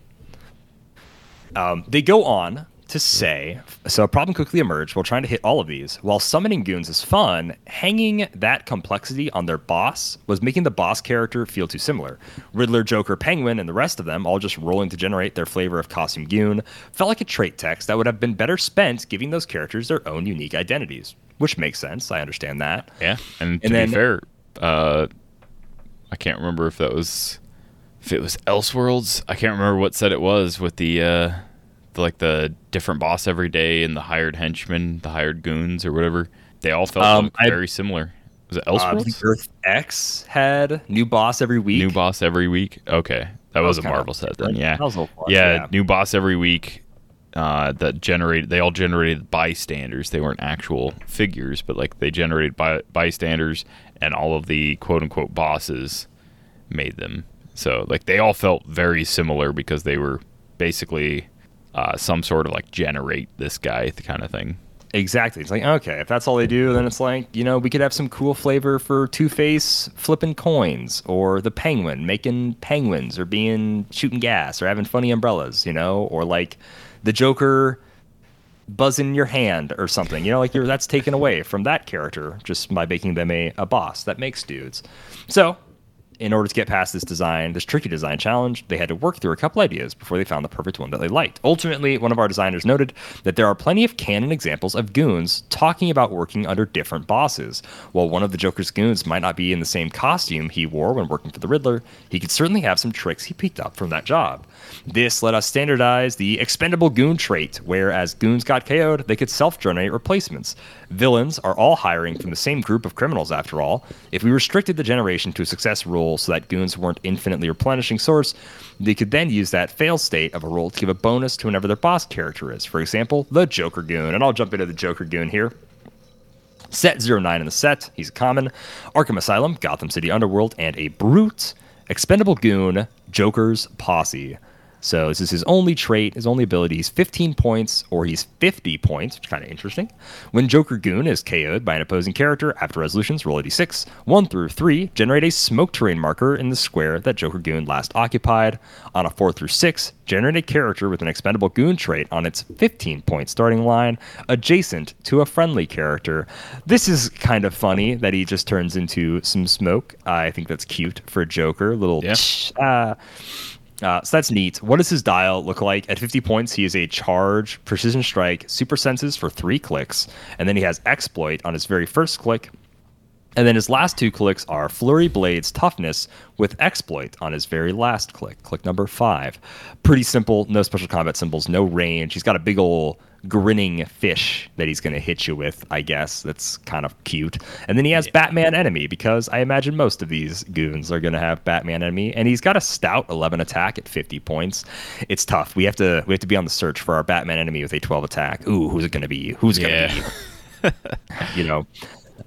Um, they go on to say so a problem quickly emerged while trying to hit all of these. While summoning goons is fun, hanging that complexity on their boss was making the boss character feel too similar. Riddler, Joker, Penguin, and the rest of them, all just rolling to generate their flavor of costume goon, felt like a trait text that would have been better spent giving those characters their own unique identities. Which makes sense. I understand that. yeah. And to then- be fair, uh, I can't remember if that was if it was Elseworlds. I can't remember what set it was with the. Uh, the, like the different boss every day and the hired henchmen, the hired goons or whatever, they all felt Um, like I- very similar. Was it Uh, I Elseworlds? think Earth X had new boss every week. New boss every week. Okay, that, was, was a Marvel set then. Yeah, That was a little fun, yeah, yeah. new boss every week. uh, that generated. They all generated bystanders. They weren't actual figures, but like they generated by, bystanders, and all of the quote unquote bosses made them. So like they all felt very similar because they were basically uh, some sort of like generate this guy kind of thing. Exactly. It's like, okay, if that's all they do, then it's like, you know, we could have some cool flavor for Two Face flipping coins or the Penguin making penguins or being shooting gas or having funny umbrellas, you know, or like the Joker buzzing your hand or something. You know, like you're that's taken away from that character just by making them a, a boss that makes dudes. So in order to get past this design, this tricky design challenge, they had to work through a couple ideas before they found the perfect one that they liked. Ultimately, one of our designers noted that there are plenty of canon examples of goons talking about working under different bosses. While one of the Joker's goons might not be in the same costume he wore when working for the Riddler, he could certainly have some tricks he picked up from that job. This let us standardize the expendable goon trait, where as goons got KO'd, they could self generate replacements. Villains are all hiring from the same group of criminals, after all. If we restricted the generation to a success rule so that goons weren't infinitely replenishing source, they could then use that fail state of a rule to give a bonus to whenever their boss character is. For example, the Joker Goon. And I'll jump into the Joker Goon here. Set 09 in the set, he's a common. Arkham Asylum, Gotham City Underworld, and a brute. Expendable Goon, Joker's Posse. So this is his only trait, his only ability. He's 15 points or he's 50 points, which is kind of interesting. When Joker Goon is KO'd by an opposing character after resolutions, roll a d6. 1 through 3 generate a smoke terrain marker in the square that Joker Goon last occupied. On a 4 through 6, generate a character with an expendable Goon trait on its 15 point starting line adjacent to a friendly character. This is kind of funny that he just turns into some smoke. I think that's cute for Joker. Little Yeah. uh, uh, so that's neat. What does his dial look like? At 50 points, he is a charge, precision strike, super senses for three clicks, and then he has exploit on his very first click. And then his last two clicks are Flurry Blade's Toughness with Exploit on his very last click, click number five. Pretty simple, no special combat symbols, no range. He's got a big ol' grinning fish that he's going to hit you with, I guess. That's kind of cute. And then he has Batman Enemy because I imagine most of these goons are going to have Batman Enemy. And he's got a stout 11 attack at 50 points. It's tough. We have to we have to be on the search for our Batman Enemy with a 12 attack. Ooh, who's it going to be? Who's going to Yeah. be? you know.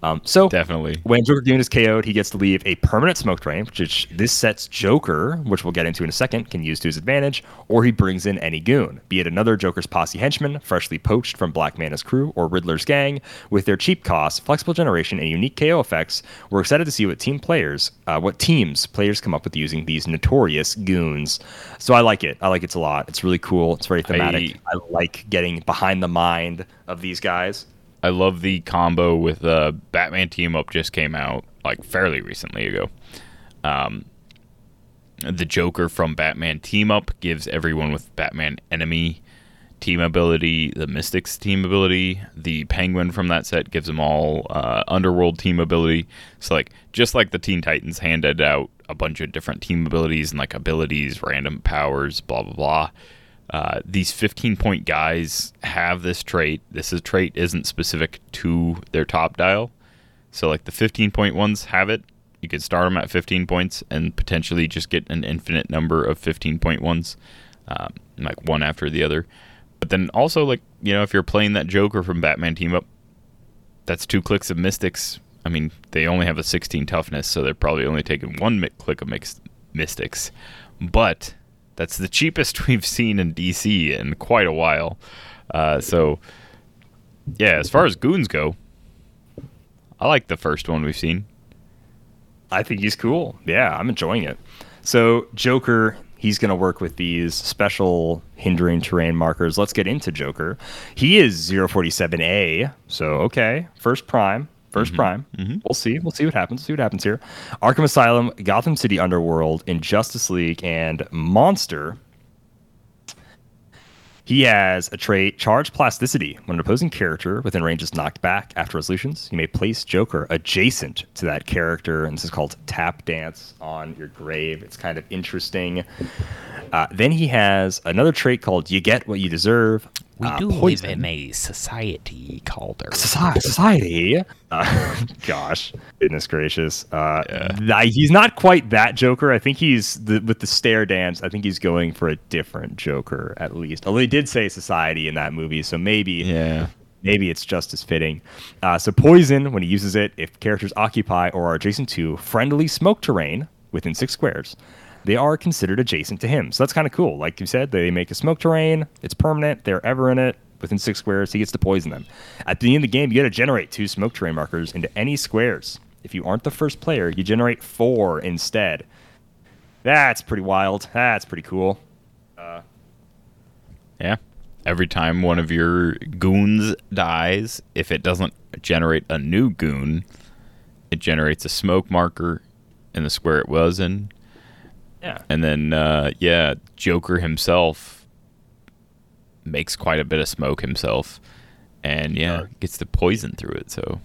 Um, so Definitely. when Joker Goon is KO'd, he gets to leave a permanent smoke terrain, which this sets Joker, which we'll get into in a second, can use to his advantage, or he brings in any goon, be it another Joker's posse henchman, freshly poached from Black Manta's crew, or Riddler's gang. With their cheap costs, flexible generation, and unique KO effects, we're excited to see what team players, uh, what teams players come up with using these notorious goons. So I like it. I like it a lot. It's really cool. It's very thematic. I, like getting behind the mind of these guys. I love the combo with uh, Batman Team Up just came out like fairly recently ago. Um, the Joker from Batman Team Up gives everyone with Batman Enemy team ability, the Mystics team ability. The Penguin from that set gives them all uh, Underworld team ability. So like just like the Teen Titans handed out a bunch of different team abilities and like abilities, random powers, blah blah blah. Uh, these 15 point guys have this trait. This is trait isn't specific to their top dial. So like the 15 point ones have it. You could start them at 15 points and potentially just get an infinite number of 15 point ones, um, like one after the other. But then also like you know if you're playing that Joker from Batman Team Up, that's two clicks of Mystics. I mean they only have a 16 toughness, so they're probably only taking one click of Mystics. But that's the cheapest we've seen in DC in quite a while. Uh, so, yeah, as far as goons go, I like the first one we've seen. I think he's cool. Yeah, I'm enjoying it. So Joker, he's going to work with these special hindering terrain markers. Let's get into Joker. He is 047A. So okay, first prime. 1st prime. We'll see. We'll see what happens. See what happens here. Arkham Asylum, Gotham City Underworld, Injustice League, and Monster. He has a trait, Charge Plasticity. When an opposing character within range is knocked back after resolutions, you may place Joker adjacent to that character. And this is called Tap Dance on your grave. It's kind of interesting. Uh, then he has another trait called You Get What You Deserve. We uh, do Poison. live in a society called Earth. Society. Society. Uh, gosh, goodness gracious. Uh, th- he's not quite that Joker. I think he's the, with the stare dance. I think he's going for a different Joker at least. Although he did say society in that movie, so maybe Yeah. maybe it's just as fitting. Uh, so poison, when he uses it, if characters occupy or are adjacent to friendly smoke terrain within six squares, they are considered adjacent to him. So that's kind of cool. Like you said, they make a smoke terrain. It's permanent. They're ever in it within six squares. He gets to poison them. At the end of the game, you got to generate two smoke terrain markers into any squares. If you aren't the first player, you generate four instead. That's pretty wild. That's pretty cool. Uh, yeah. Every time one of your goons dies, if it doesn't generate a new goon, it generates a smoke marker in the square it was in. Yeah. And then, uh, yeah, Joker himself makes quite a bit of smoke himself. And yeah, gets the poison through it. So,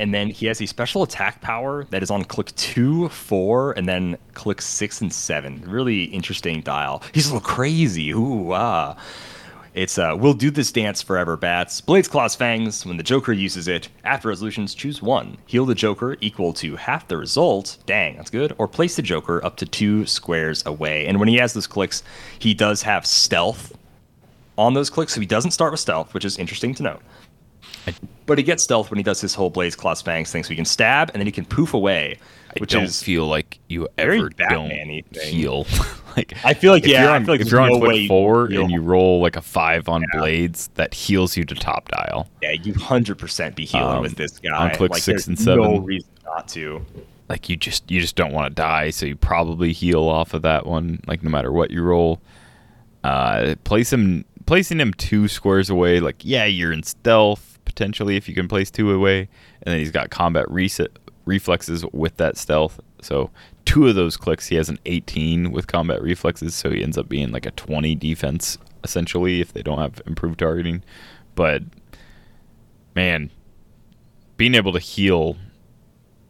and then he has a special attack power that is on click two, four, and then click six and seven. Really interesting dial. He's a little crazy. Ooh, ah. It's uh, we'll do this dance forever. Bats, blades, claws, fangs. When the Joker uses it, after resolutions, choose one. Heal the Joker equal to half the result. Dang, that's good. Or place the Joker up to two squares away. And when he has those clicks, he does have stealth on those clicks, so he doesn't start with stealth, which is interesting to note. But he gets stealth when he does his whole Blades Claws Fangs thing, so he can stab and then he can poof away, I which don't is feel like you ever don't heal. like I feel like, if yeah, you're I on, feel like if you're on no click you four and you roll like a five on Yeah. blades, that heals you to top dial. yeah, you hundred percent be healing Um, with this guy. on click like, six and no seven. reason not to. Like you just you just don't want to die, so you probably heal off of that one. Like no matter what you roll, uh, place him placing him two squares away. Like yeah, you're in stealth potentially if you can place two away, and then he's got combat reset reflexes with that stealth. So two of those clicks, he has an 18 with combat reflexes, so he ends up being like a 20 defense essentially if they don't have improved targeting. But man, being able to heal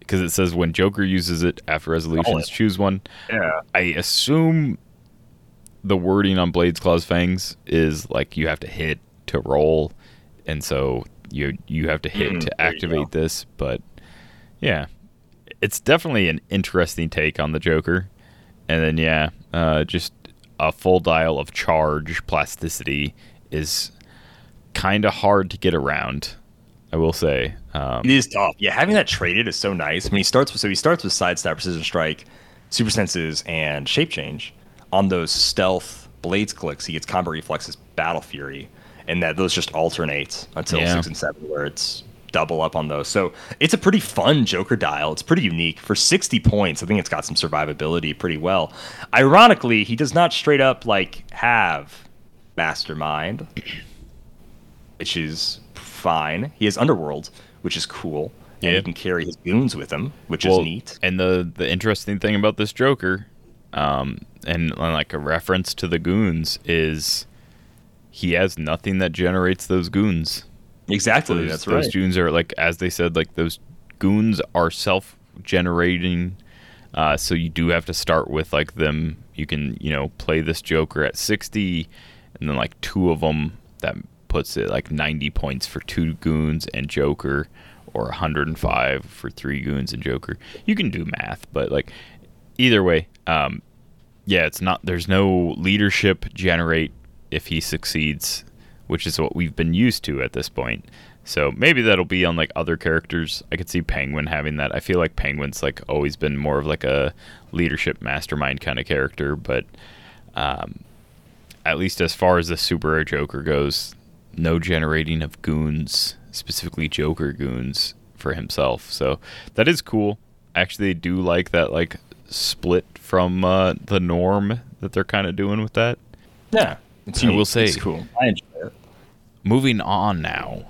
because it says when Joker uses it after resolutions, oh, choose one. Yeah. I assume the wording on Blades Claws Fangs is like you have to hit to roll, and so you you have to hit Mm, to activate this. But yeah, it's definitely an interesting take on the Joker. And then yeah, uh, just a full dial of charge plasticity is kind of hard to get around. I will say. Um, It is tough. Yeah, having that traded is so nice. I mean, he starts with so he starts with sidestep, precision strike, super senses, and shape change. On those stealth blades clicks, he gets combat reflexes, battle fury, and that those just alternate until Yeah. six and seven, where it's double up on those. So it's a pretty fun Joker dial. It's pretty unique for sixty points. I think it's got some survivability pretty well. Ironically, he does not straight up like have mastermind which is fine. He has Underworld, which is cool. And he can carry his goons with him, which Well, is neat. And the the interesting thing about this Joker, um, and like a reference to the goons is he has nothing that generates those goons. Exactly, Those, that's those goons are like as they said, like those goons are self generating. Uh, so you do have to start with like them. You can you know play this Joker at sixty, and then like two of them that puts it like ninety points for two goons and Joker, or hundred and five for three goons and Joker. You can do math, but like either way, um, yeah, it's not. There's no leadership generate if he succeeds, which is what we've been used to at this point. So maybe that'll be on like other characters. I could see Penguin having that. I feel like Penguin's like always been more of like a leadership mastermind kind of character, but um, at least as far as the super Joker goes, no generating of goons, specifically Joker goons for himself. So that is cool. Actually, I do like that like split from uh, the norm that they're kind of doing with that. Yeah. It's I will say- it's cool. I enjoy it. Moving on now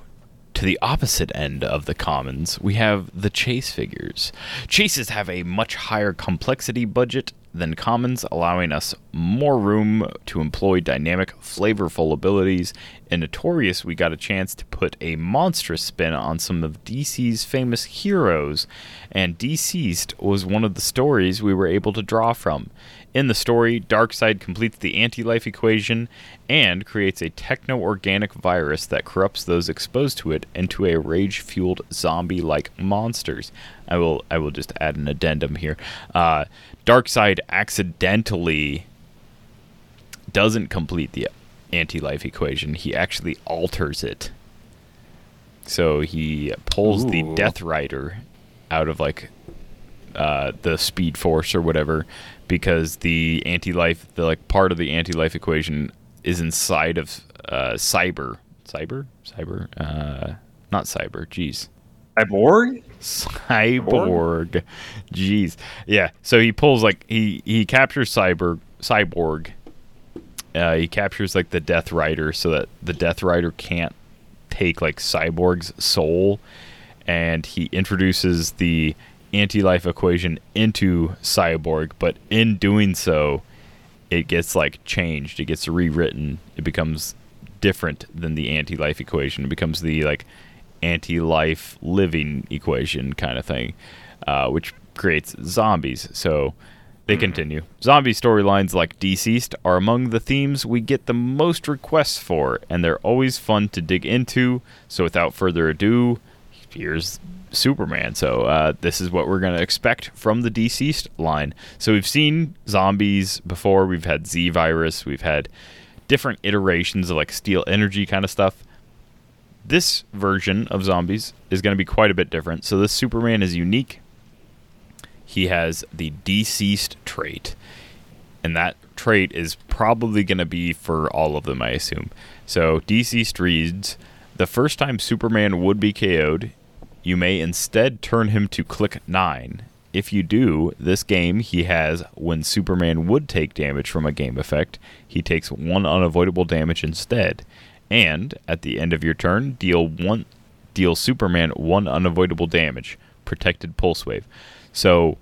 to the opposite end of the commons, we have the chase figures. Chases have a much higher complexity budget than commons, allowing us more room to employ dynamic, flavorful abilities. In Notorious, we got a chance to put a monstrous spin on some of DC's famous heroes, and DCeased was one of the stories we were able to draw from. In the story, Darkseid completes the anti life equation and creates a techno organic virus that corrupts those exposed to it into a rage fueled zombie like monsters. I will I will just add an addendum here. Uh, Darkseid accidentally doesn't complete the anti life equation, he actually alters it. So he pulls the Death Rider out of like uh, the Speed Force or whatever because the anti-life, the like part of the anti-life equation is inside of uh, Cyber, Cyber, Cyber, uh, not Cyber. Jeez, Cyborg? Cyborg. Jeez, yeah. So he pulls like he he captures Cyber Cyborg. Uh, he captures like the Death Rider so that the Death Rider can't take like Cyborg's soul, and he introduces the anti-life equation into Cyborg. But in doing so, it gets like changed. It gets rewritten. It becomes different than the anti-life equation. It becomes the like anti-life living equation kind of thing, uh, which creates zombies. So they continue. Zombie storylines like DCeased are among the themes we get the most requests for, and they're always fun to dig into. So without further ado, here's Superman. So uh, this is what we're going to expect from the DCeased line. So we've seen zombies before. We've had Z virus. We've had different iterations of like steel energy kind of stuff. This version of zombies is going to be quite a bit different. So this Superman is unique. He has the DCeased trait, and that trait is probably going to be for all of them, I assume. So DCeased reads the first time Superman would be KO'd, you may instead turn him to click 9. If you do, this game he has when Superman would take damage from a game effect, he takes one unavoidable damage instead. And at the end of your turn, deal one deal Superman one unavoidable damage, protected pulse wave. So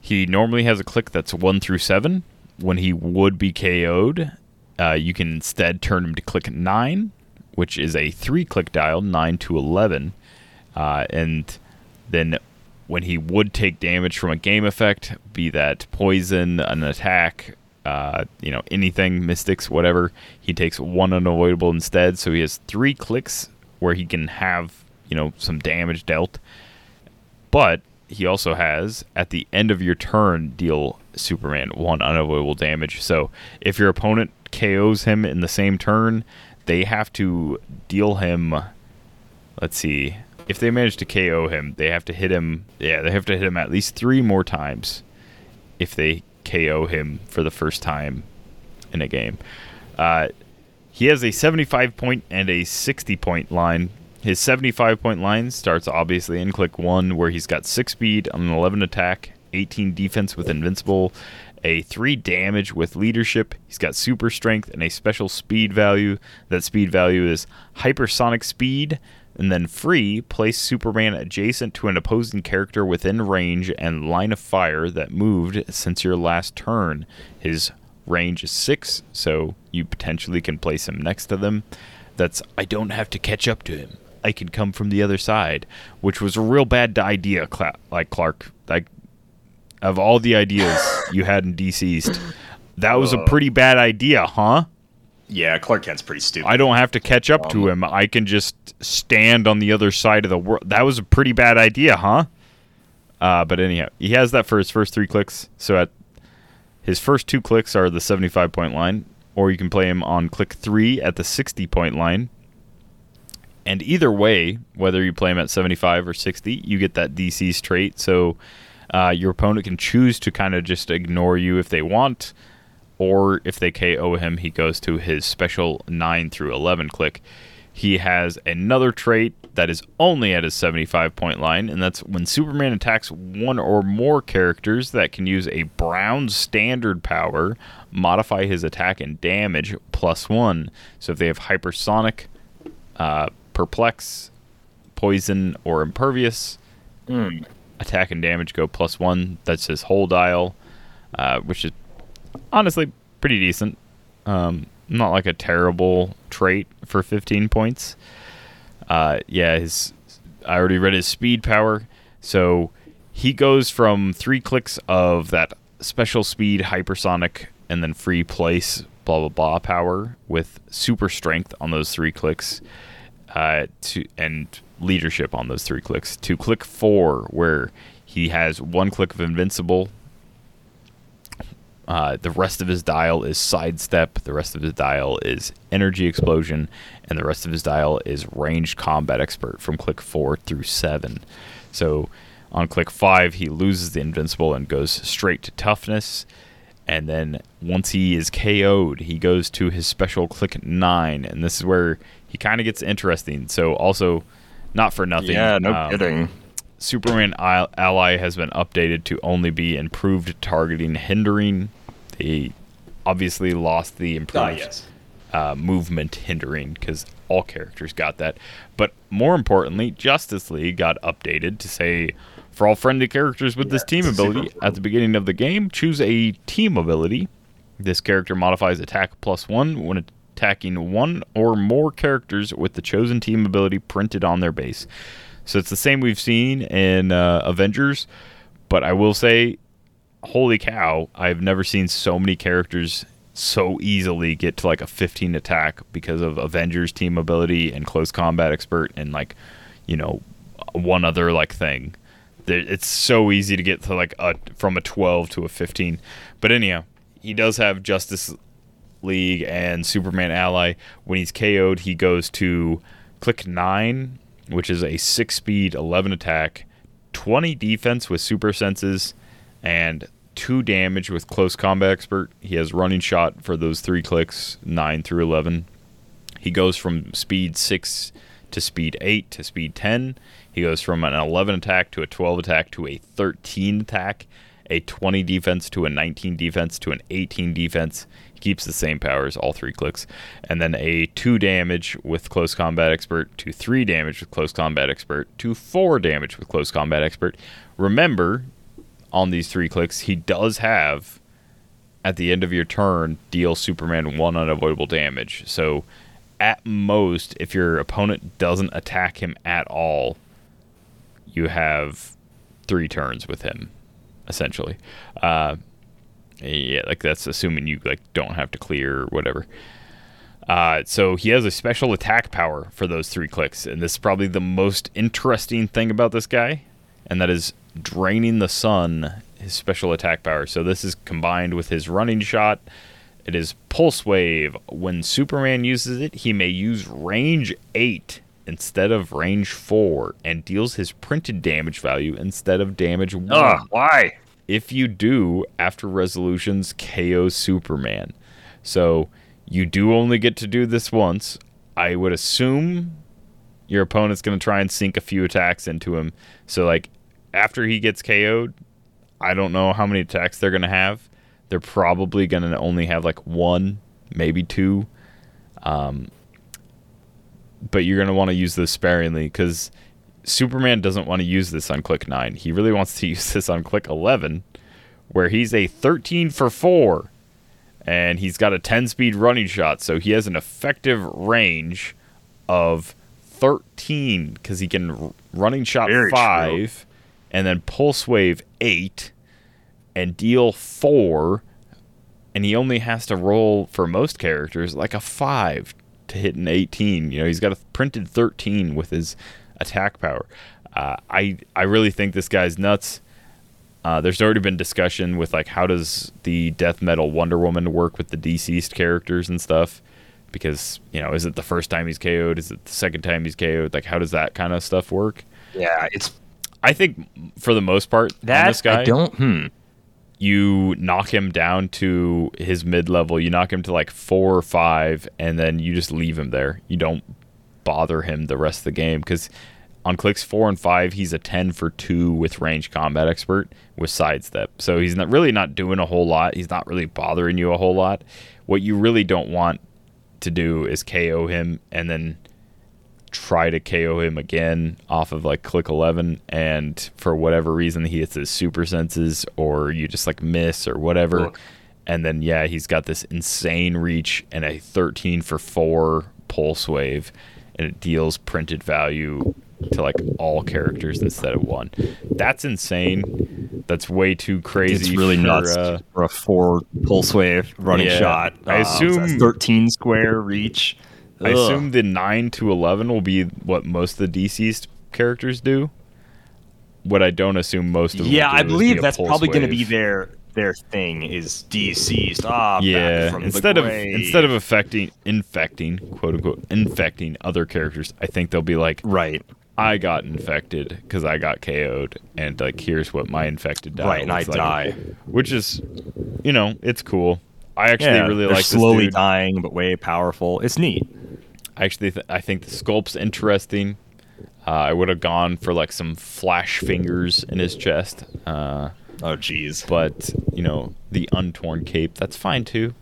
he normally has a click that's 1 through 7. When he would be KO'd, uh, you can instead turn him to click 9, which is a 3 click dial, 9 to 11. Uh, and then when he would take damage from a game effect, be that poison, an attack, uh, you know, anything, mystics, whatever, he takes one unavoidable instead. So he has three clicks where he can have, you know, some damage dealt. But he also has, at the end of your turn, deal Superman one unavoidable damage. So if your opponent KOs him in the same turn, they have to deal him. Let's see. If they manage to KO him, they have to hit him. Yeah, they have to hit him at least three more times if they KO him for the first time in a game. Uh, he has a 75 point and a 60 point line. His 75 point line starts obviously in click 1, where he's got 6 speed, on an 11 attack, 18 defense with invincible, a 3 damage with leadership. He's got super strength and a special speed value. That speed value is hypersonic speed. And then free, place Superman adjacent to an opposing character within range and line of fire that moved since your last turn. His range is 6, so you potentially can place him next to them. That's, I don't have to catch up to him. I can come from the other side, which was a real bad idea, Cla- like Clark. Like, of all the ideas you had in DCeased, that was a pretty bad idea, huh? Yeah, Clark Kent's pretty stupid. I don't have to catch up to Um, him. I can just stand on the other side of the world. That was a pretty bad idea, huh? Uh, but anyhow, he has that for his first three clicks. So at his first two clicks are the 75 point line, or you can play him on click three at the 60 point line. And either way, whether you play him at 75 or 60, you get that DCeased trait. So uh, your opponent can choose to kind of just ignore you if they want, or if they KO him, he goes to his special 9 through 11 click. He has another trait that is only at his 75 point line, and that's when Superman attacks one or more characters that can use a brown standard power, modify his attack and damage plus one. So if they have hypersonic, uh, perplex, poison, or impervious, attack and damage go plus one. That's his whole dial, uh, which is honestly pretty decent. Um, not like a terrible trait for 15 points. Uh, yeah, his I already read his speed power, so he goes from three clicks of that special speed, hypersonic, and then free place, blah blah blah power with super strength on those three clicks, uh, to and leadership on those three clicks. To click four, where he has one click of invincible. Uh, the rest of his dial is sidestep. The rest of his dial is energy explosion, and the rest of his dial is ranged combat expert from click four through seven. So on click five, he loses the invincible and goes straight to toughness. And then once he is KO'd, he goes to his special click nine, and this is where he kind of gets interesting. So also, not for nothing. Yeah, no um, kidding. Superman Ally has been updated to only be improved targeting hindering. They obviously lost the improved uh, movement hindering because all characters got that. But more importantly, Justice League got updated to say for all friendly characters with this team ability at the beginning of the game, choose a team ability. This character modifies attack plus one when attacking one or more characters with the chosen team ability printed on their base. So it's the same we've seen in uh, Avengers, but I will say, holy cow, I've never seen so many characters so easily get to like a 15 attack because of Avengers team ability and close combat expert and like, you know, one other like thing. It's so easy to get to like a from a 12 to a 15. But anyhow, he does have Justice League and Superman Ally. When he's KO'd, he goes to click 9, which is a 6 speed, 11 attack, 20 defense with super senses, and 2 damage with close combat expert. He has running shot for those 3 clicks, 9 through 11. He goes from speed 6 to speed 8 to speed 10. He goes from an 11 attack to a 12 attack to a 13 attack, a 20 defense to a 19 defense to an 18 defense. Keeps the same powers, all three clicks. And then a 2 damage with close combat expert to 3 damage with close combat expert to 4 damage with close combat expert. Remember, on these three clicks, he does have at the end of your turn deal Superman one unavoidable damage. So at most, if your opponent doesn't attack him at all, you have three turns with him, essentially. Uh, yeah, like that's assuming you like don't have to clear or whatever. Uh, so he has a special attack power for those three clicks, and this is probably the most interesting thing about this guy, and that is draining the sun. His special attack power. So this is combined with his running shot. It is pulse wave. When Superman uses it, he may use range eight instead of range four, and deals his printed damage value instead of damage one Ugh, why? If you do after resolutions KO Superman. So you do only get to do this once. I would assume your opponent's going to try and sink a few attacks into him. So like after he gets KO'd, I don't know how many attacks they're going to have. They're probably going to only have like one, maybe two. Um, but you're going to want to use this sparingly because Superman doesn't want to use this on click 9. He really wants to use this on click 11, where he's a 13 for 4. And he's got a 10 speed running shot. So he has an effective range of 13 because he can running shot Very 5 and then pulse wave 8 and deal 4. And he only has to roll for most characters like a 5 to hit an 18. You know, he's got a printed 13 with his attack power. Uh, I I really think this guy's nuts. Uh, there's already been discussion with like how does the death metal Wonder Woman work with the DCeased characters and stuff because you know is it the first time he's KO'd is it the second time he's KO'd like how does that kind of stuff work? Yeah, it's I think for the most part on that this guy I don't. Hmm. you knock him down to his mid level. You knock him to like four or five, and then you just leave him there. You don't bother him the rest of the game because on clicks four and five, he's a ten for two with range combat expert with sidestep. So he's not really not doing a whole lot. He's not really bothering you a whole lot. What you really don't want to do is KO him and then try to KO him again off of like click 11 and for whatever reason he hits his super senses or you just like miss or whatever Ugh. and then yeah he's got this insane reach and a 13 for 4 pulse wave and it deals printed value to like all characters instead of one. That's insane. That's way too crazy. It's really for, nuts Uh, for a four pulse wave running Yeah. shot. I Um, so assume- 13 square reach. I Ugh. assume the nine to eleven will be what most of the DCeased characters do. What I don't assume most of them Yeah, I believe be that's probably going to be their their thing is DCeased. Ah, yeah from the instead of instead of affecting infecting quote unquote infecting other characters i think they'll be like right, i got infected because i got ko'd and like here's what my infected died right, and I like. die. which is you know it's cool i actually yeah, really like slowly dying, but way powerful. It's neat. I actually th- i think the sculpt's interesting uh, i would have gone for like some flash fingers in his chest uh, Oh, jeez. but you know the untorn cape that's fine too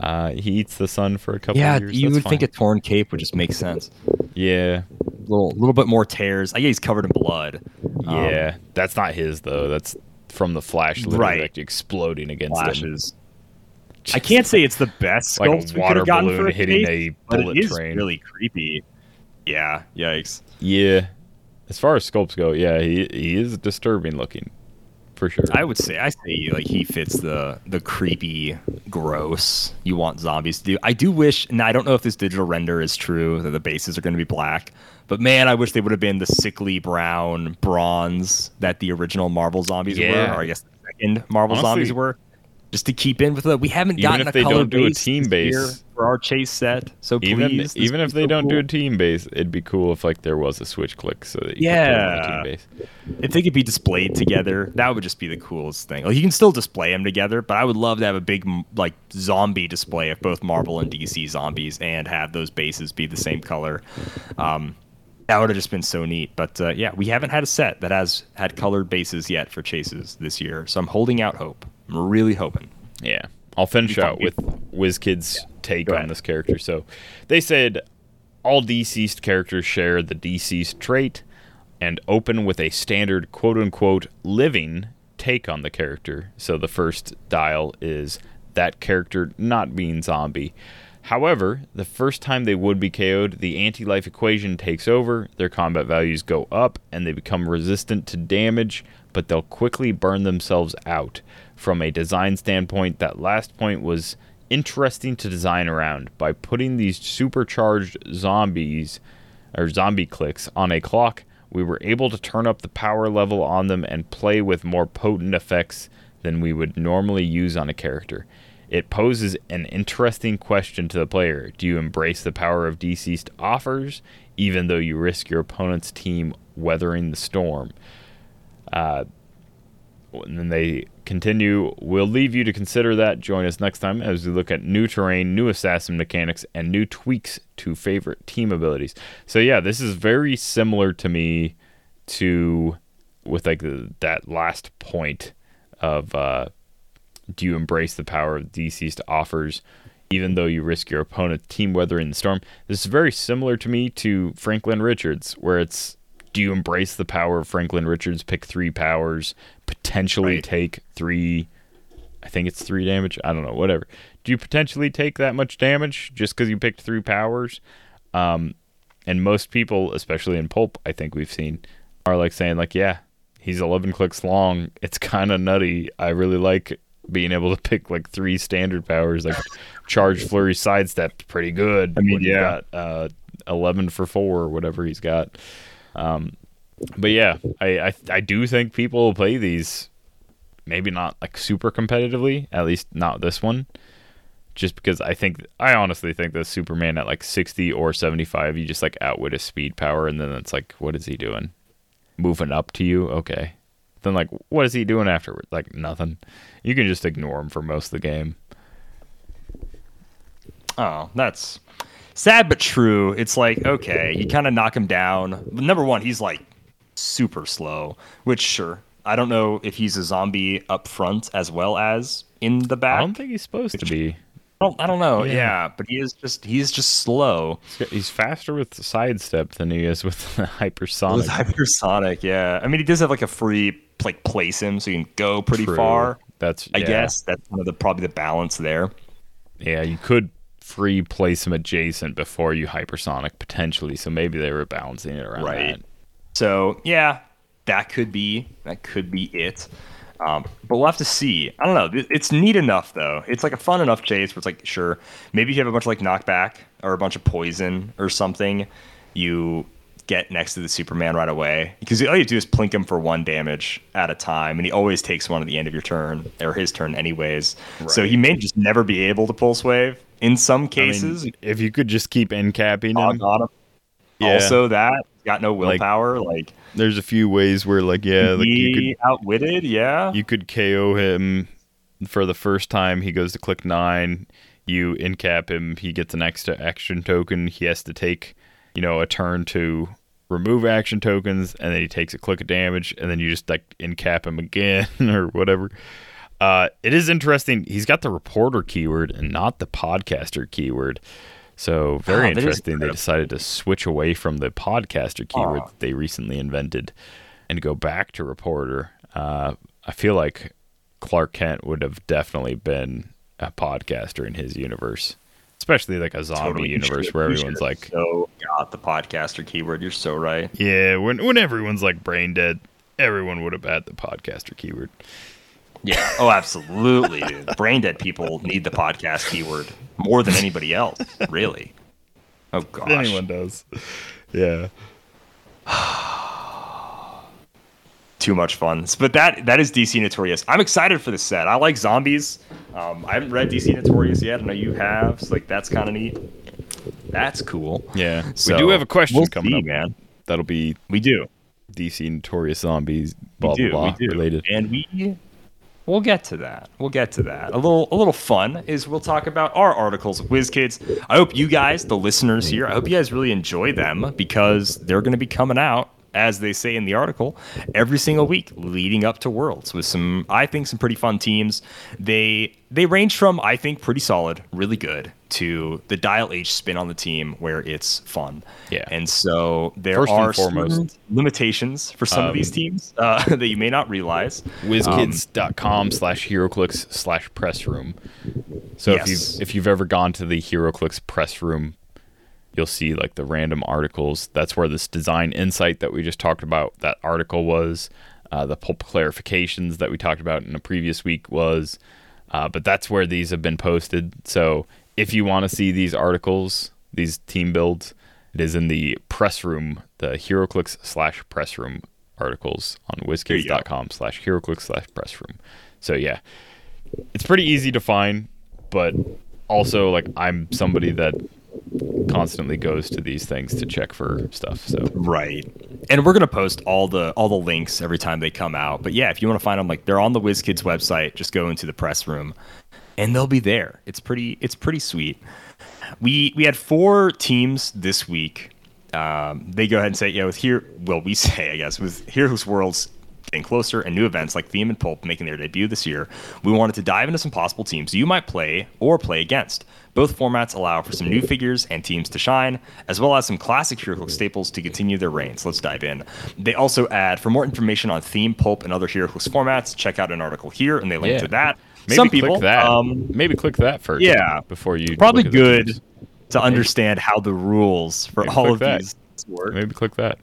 uh, he eats the sun for a couple Yeah, of years you that's would think a torn cape would just make sense. yeah little little bit more tears. I guess he's covered in blood. Um, Yeah, that's not his though. That's from the Flash, literally Right. like exploding against him. flashes. I can't say it's the best Like a sculpt water balloon a hitting cape, a but bullet it is train. really creepy. Yeah, yikes. Yeah, as far as sculpts go, yeah, he he is disturbing looking, for sure. I would say I say like he fits the the creepy, gross. You want zombies to do. I do wish, and I don't know if this digital render is true that the bases are going to be black, but man, I wish they would have been the sickly brown bronze that the original Marvel zombies Yeah. were, or I guess the second Marvel Honestly, zombies were. Just to keep in with the, we haven't Even gotten if a they color don't do a team base- for our chase set. So even please, this even if they so don't do a team base, it'd be cool if like there was a switch click so that you Yeah. put them on a team base. if they could be displayed together, that would just be the coolest thing. Like you can still display them together, but I would love to have a big like zombie display of both Marvel and DC zombies, and have those bases be the same color. Um, that would have just been so neat. But uh, yeah, we haven't had a set that has had colored bases yet for chases this year, so I'm holding out hope. I'm really hoping. Yeah. I'll finish out with WizKid's take on this character. So they said all DCeased characters share the DCeased trait and open with a standard quote unquote living take on the character. So the first dial is that character not being zombie. However, the first time they would be KO'd, the anti life equation takes over, their combat values go up, and they become resistant to damage, but they'll quickly burn themselves out. From a design standpoint, that last point was interesting to design around. By putting these supercharged zombies or zombie clicks on a clock, we were able to turn up the power level on them and play with more potent effects than we would normally use on a character. It poses an interesting question to the player. Do you embrace the power of DCeased offers, even though you risk your opponent's team weathering the storm? Uh, and then they continue. We'll leave you to consider that. Join us next time as we look at new terrain, new assassin mechanics, and new tweaks to favorite team abilities. So yeah, this is very similar to me to with like the, that last point of uh, do you embrace the power of DCeased offers even though you risk your opponent's team weathering the storm? This is very similar to me to franklin richards where it's do you embrace the power of franklin richards pick three powers potentially Right. take three i think it's three damage? I don't know whatever. Do you potentially take that much damage just because you picked three powers? Um, and most people especially in pulp i think we've seen are like saying like yeah he's 11 clicks long. It's kind of nutty. I really like being able to pick like three standard powers like charge flurry sidestep pretty good I mean, yeah. got uh 11 for 4 or whatever he's got um but yeah I, I i do think people will play these maybe not like super competitively at least not this one just because I think I honestly think that Superman at like 60 or 75, you just like outwit his speed power, and then it's like, what is he doing? Moving up to you? Okay. Then like, what is he doing afterward? Like nothing. You can just ignore him for most of the game. Oh, that's sad but true. It's like, okay, you kind of knock him down. Number one, he's like super slow, which sure. I don't know if he's a zombie up front as well as in the back. I don't think he's supposed to be. I don't, I don't know. Yeah. Yeah. but he is just he's just slow. He's- He's faster with the sidestep than he is with the hypersonic. With hypersonic, yeah. I mean, he does have like a free like place him, so you can go pretty True. far. That's I yeah. guess that's one of the probably the balance there. Yeah, you could free place him adjacent before you hypersonic potentially. So maybe they were balancing it around Right. that. So yeah, that could be that could be it. Um, but we'll have to see. I don't know. It's neat enough though. It's like a fun enough chase where it's like, sure, maybe if you have a bunch of like knockback or a bunch of poison or something, you get next to the Superman right away because all you do is plink him for one damage at a time, and he always takes one at the end of your turn or his turn anyways. So he may just never be able to pulse wave. In some I mean, cases, if you could just keep incapping Dog him, him. Yeah. Also, that got no willpower. Like, there's a few ways where like yeah, like you he could be outwitted. Yeah, you could KO him for the first time. He goes to click nine. You incap him. He gets an extra action token. He has to take, you know, a turn to remove action tokens, and then he takes a click of damage, and then you just like incap him again or whatever. Uh, it is interesting. He's got the reporter keyword and not the podcaster keyword. So very interesting. They decided to switch away from the podcaster keyword that they recently invented and go back to reporter. Uh, I feel like Clark Kent would have definitely been a podcaster in his universe, especially like a zombie Totally. Universe should- where everyone's like, so got the podcaster keyword. You're so right. yeah, when when everyone's like brain dead, everyone would have had the podcaster keyword. Yeah. Oh, absolutely, dude. Brain dead people need the podcast keyword more than anybody else. Really. Oh gosh. Anyone does, yeah. too much fun. But that that is DC Notorious. I'm excited for the set. I like zombies. Um, I haven't read DC Notorious yet. I know you have. So like that's kind of neat. That's cool. Yeah, So, we do have a question we'll coming see, up, man. That'll be We do. DC Notorious Zombies, blah we do. blah blah we do. related. And we we'll get to that. We'll get to that. A little a little fun is we'll talk about our articles WizKids. I hope you guys, the listeners here, I hope you guys really enjoy them because they're going to be coming out as they say in the article every single week leading up to Worlds with some I think some pretty fun teams. They they range from I think pretty solid, really good to the dial H spin on the team where it's fun. Yeah. And so there First are foremost, limitations for some of these um, teams uh, that you may not realize. WizKids.com slash HeroClix slash press room. So if Yes. you if you've ever gone to the HeroClix press room, you'll see like the random articles. That's where this design insight that we just talked about that article was. Uh, the pulp clarifications that we talked about in a previous week was. Uh, but that's where these have been posted. So if you want to see these articles, these team builds, it is in the press room, the HeroClix slash press room articles on. WizKids.com slash HeroClix slash press room. So yeah, it's pretty easy to find, but also like I'm somebody that constantly goes to these things to check for stuff. So Right. And we're gonna post all the all the links every time they come out. But yeah, if you want to find them, like they're on the WizKids website, just go into the press room, and they'll be there. It's pretty it's pretty sweet. We we had four teams this week. Um, they go ahead and say, yeah, with here, well, we say, I guess, with Heroes Worlds getting closer and new events like Theme and Pulp making their debut this year, we wanted to dive into some possible teams you might play or play against. Both formats allow for some new figures and teams to shine, as well as some classic Hero HeroClix staples to continue their reigns. Let's dive in. They also add, for more information on Theme, Pulp, and other HeroClix formats, check out an article here, and they link Yeah. to that. maybe some click people, that. um, maybe click that first. yeah. before you probably look at the good to understand how the rules for Maybe all of that. these work. Maybe click that.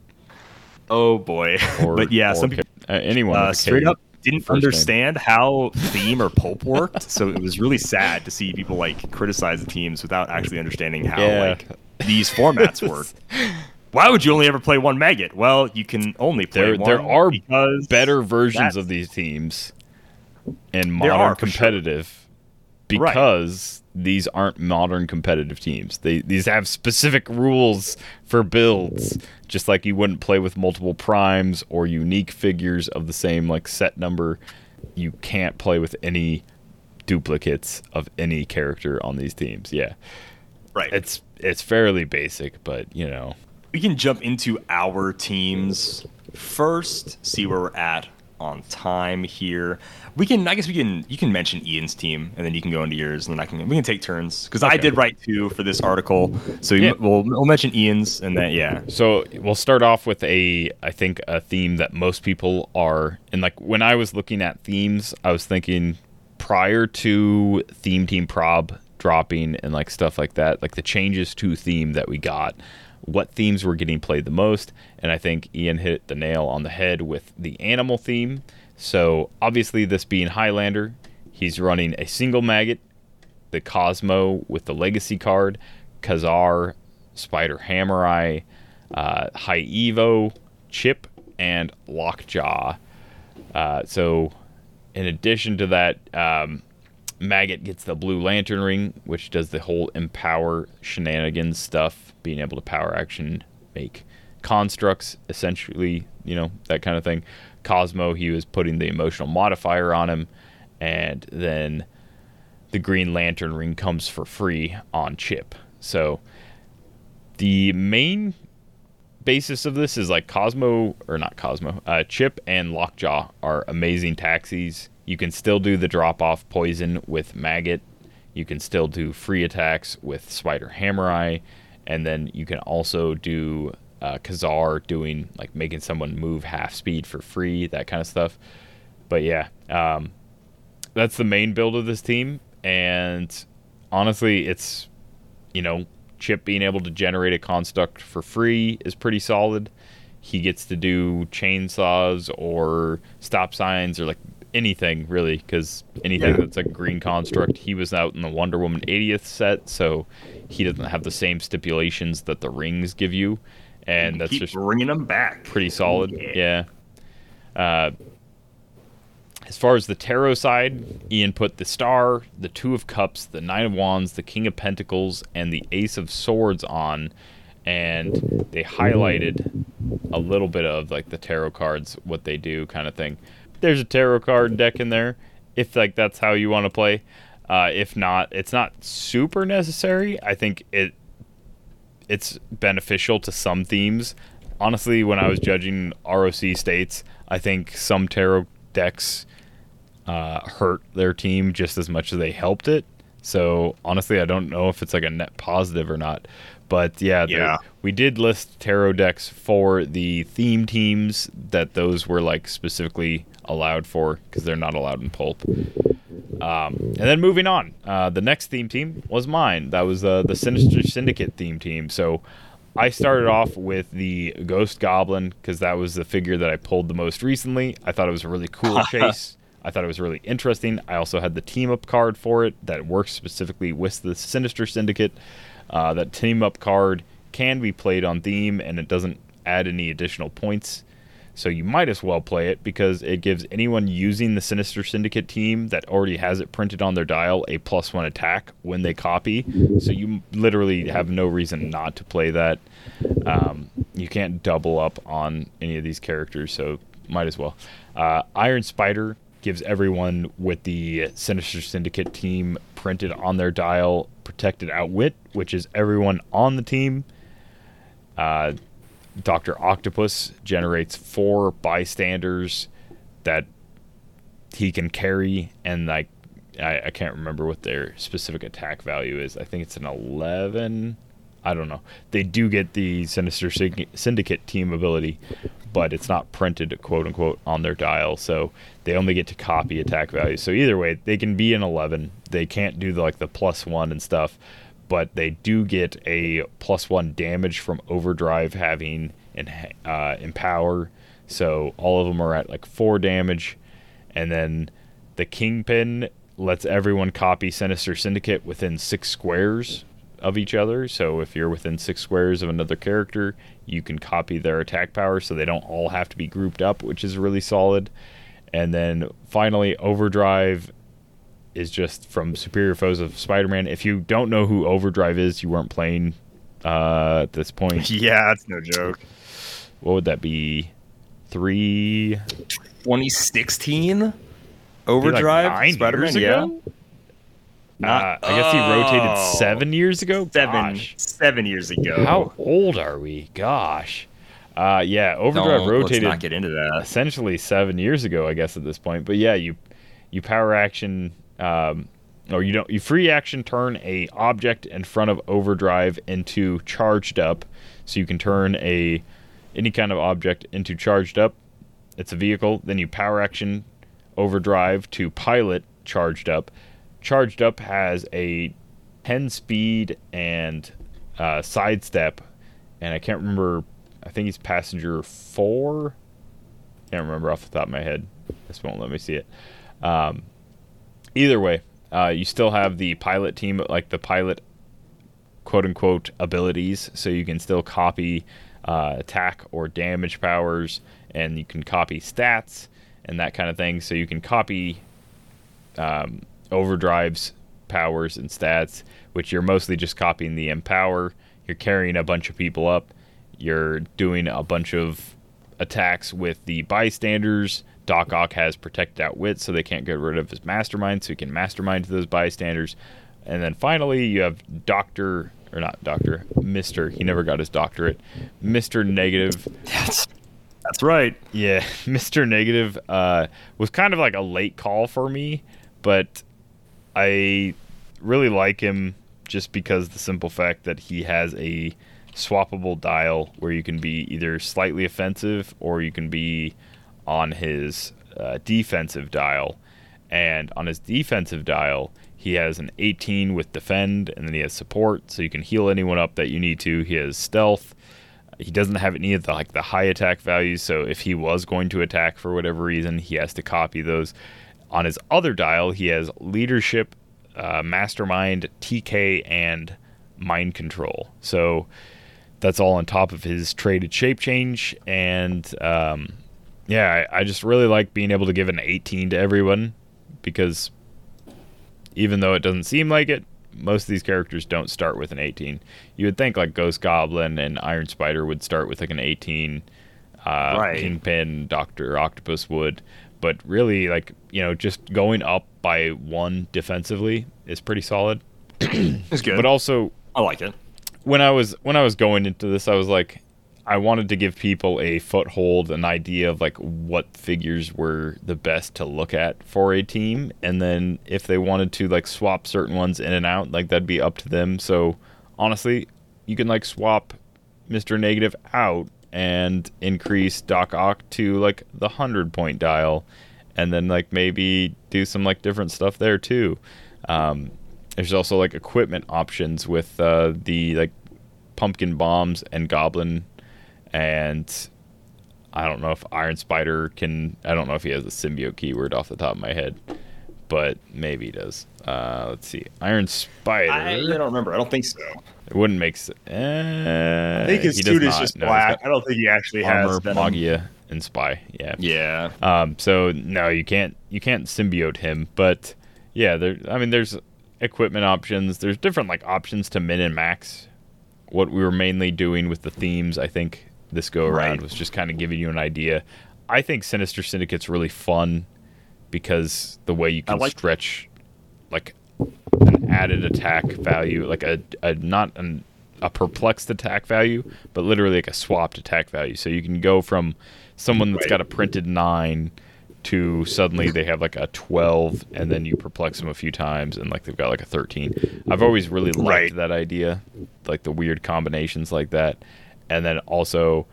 Oh boy! Or, but yeah, some people uh, anyone uh, straight up didn't first name. understand how theme or pulp worked. so it was really sad to see people like criticize the teams without actually understanding how Yeah. like these formats work. Why would you only ever play one Maggott? Well, you can only play There, one there are better versions of these teams in modern are, sure. competitive Right. because these aren't modern competitive teams. They these have specific rules for builds, just like you wouldn't play with multiple primes or unique figures of the same like set number. You can't play with any duplicates of any character on these teams. Yeah, right. it's it's fairly basic, but you know, we can jump into our teams first, see where we're at on time here. We can, I guess, we can. You can mention Ian's team, and then you can go into yours, and then I can. We can take turns because I did write two for this article, so Yeah. we'll, we'll mention Ian's, and then yeah, So we'll start off with a, I think, a theme that most people are, and like when I was looking at themes, I was thinking prior to theme team prob dropping and like stuff like that, like the changes to theme that we got what themes were getting played the most, and I think Ian hit the nail on the head with the animal theme. So obviously, this being Highlander, he's running a single Maggott, the Cosmo with the Legacy card, Kazar, Spider Hammer Eye, uh, High Evo, Chip, and Lockjaw. Uh, so, in addition to that, um, Maggott gets the Blue Lantern Ring, which does the whole empower shenanigans stuff, being able to power action, make constructs, essentially, you know, that kind of thing. Cosmo, he was putting the emotional modifier on him, and then the Green Lantern Ring comes for free on Chip. So, the main basis of this is like Cosmo or not Cosmo, uh, Chip and Lockjaw are amazing taxis. You can still do the drop off poison with Maggott. You can still do free attacks with Spider Hammer Eye, and then you can also do uh, Kazar doing like making someone move half speed for free, that kind of stuff. But yeah, um, that's the main build of this team, and honestly, it's you know Chip being able to generate a construct for free is pretty solid. He gets to do chainsaws or stop signs or like anything really, because anything Yeah. that's a green construct. He was out in the Wonder Woman 80th set, so he doesn't have the same stipulations that the rings give you, and that's Keep just bringing them back. pretty solid. Yeah. Yeah. Uh, as far as the tarot side, Ian put the Star, the Two of Cups, the Nine of Wands, the King of Pentacles, and the Ace of Swords on, and they highlighted a little bit of like the tarot cards, what they do, kind of thing. There's a tarot card deck in there, if like that's how you want to play. Uh, if not, it's not super necessary. I think it it's beneficial to some themes. Honestly, when I was judging ROC states, I think some tarot decks uh, hurt their team just as much as they helped it. So honestly, I don't know if it's like a net positive or not. But yeah, Yeah. we did list tarot decks for the theme teams that those were like specifically allowed for because they're not allowed in pulp. Um, and then moving on, uh, the next theme team was mine. That was uh, the Sinister Syndicate theme team. So I started off with the Ghost Goblin because that was the figure that I pulled the most recently. I thought it was a really cool chase. I thought it was really interesting. I also had the team up card for it that works specifically with the Sinister Syndicate. Uh, that team up card can be played on theme and it doesn't add any additional points. So you might as well play it because it gives anyone using the Sinister Syndicate team that already has it printed on their dial a plus one attack when they copy. So you literally have no reason not to play that. Um, you can't double up on any of these characters, so might as well. Uh, Iron Spider gives everyone with the Sinister Syndicate team printed on their dial protected outwit, which is everyone on the team. Uh, Dr. Octopus generates four bystanders that he can carry, and like I, I can't remember what their specific attack value is. I think it's an 11. I don't know. They do get the Sinister Syn- Syndicate team ability, but it's not printed, quote unquote, on their dial. So they only get to copy attack values. So either way, they can be an 11. They can't do the, like the plus one and stuff, but they do get a plus one damage from Overdrive having and uh, Empower. So all of them are at like four damage, and then the Kingpin lets everyone copy Sinister Syndicate within six squares of each other. So if you're within six squares of another character, you can copy their attack power, so they don't all have to be grouped up, which is really solid. And then finally, Overdrive is just from Superior Foes of Spider-Man. If you don't know who Overdrive is, you weren't playing uh, at this point. Yeah, that's no joke. What would that be? Three 2016 Overdrive nine Spider-Man. Yeah, ago? Uh, I guess he rotated Oh. seven years ago. seven Gosh. seven years ago. How old are we? Gosh. Uh, yeah, Overdrive Don't- rotated Let's not get into that. essentially seven years ago, I guess at this point. But yeah, you you power action, um, or you don't you free action turn a object in front of Overdrive into charged up, so you can turn a any kind of object into charged up. It's a vehicle. Then you power action Overdrive to pilot charged up. Charged up has a 10 speed and uh, sidestep and I can't remember. I think he's passenger four. Can't remember off the top of my head. This won't let me see it. Um, either way, uh, you still have the pilot team, like the pilot quote unquote abilities, so you can still copy uh, attack or damage powers, and you can copy stats and that kind of thing. So you can copy um, overdrives, powers, and stats, which you're mostly just copying the empower. You're carrying a bunch of people up. You're doing a bunch of attacks with the bystanders. Doc Ock has protected outwit, so they can't get rid of his mastermind, so he can mastermind those bystanders. And then finally, you have Doctor, or not Doctor, Mister. He never got his doctorate. Mister Negative. That's that's right. Yeah, Mr. Negative uh, was kind of like a late call for me, but I really like him just because the simple fact that he has a swappable dial where you can be either slightly offensive or you can be on his uh, defensive dial. And on his defensive dial, he has an 18 with defend, and then he has support, so you can heal anyone up that you need to. He has stealth. He doesn't have any of the like the high attack values, so if he was going to attack for whatever reason, he has to copy those. On his other dial, he has leadership, uh, mastermind, TK, and mind control. So that's all on top of his traded shape change. And um, yeah, I, I just really like being able to give an 18 to everyone because even though it doesn't seem like it, most of these characters don't start with an 18. You would think like Ghost Goblin and Iron Spider would start with like an 18. Uh, Right. Kingpin, Doctor Octopus would, but really like you know just going up by one defensively is pretty solid. It's good. But also I like it. when I was when I was going into this, I was like, I wanted to give people a foothold, an idea of like what figures were the best to look at for a team, and then if they wanted to like swap certain ones in and out, like that'd be up to them. So honestly, you can like swap Mister Negative out and increase Doc Ock to like the hundred point dial, and then like maybe do some like different stuff there too. Um, there's also like equipment options with uh, the like pumpkin bombs and goblin, and I don't know if Iron Spider can. I don't know if he has a symbiote keyword off the top of my head, but maybe he does. Uh, let's see, Iron Spider. I, I don't remember. I don't think so. it wouldn't make sense. Uh, I think his suit is just No, black. I don't think he actually Armor, has venom. Magia, and Spy. Yeah. Yeah. Um, so no, you can't you can't symbiote him, but yeah, there. I mean, there's equipment options. There's different like options to min and max. What we were mainly doing with the themes, I think this go around Right. was just kind of giving you an idea. I think Sinister Syndicate's really fun because the way you can like- stretch like an added attack value, like a, a not an a perplexed attack value, but literally like a swapped attack value. So you can go from someone that's Right. got a printed nine to suddenly they have like a 12 and then you perplex them a few times and like they've got like a 13 i've always really liked Right. that idea like the weird combinations like that and then also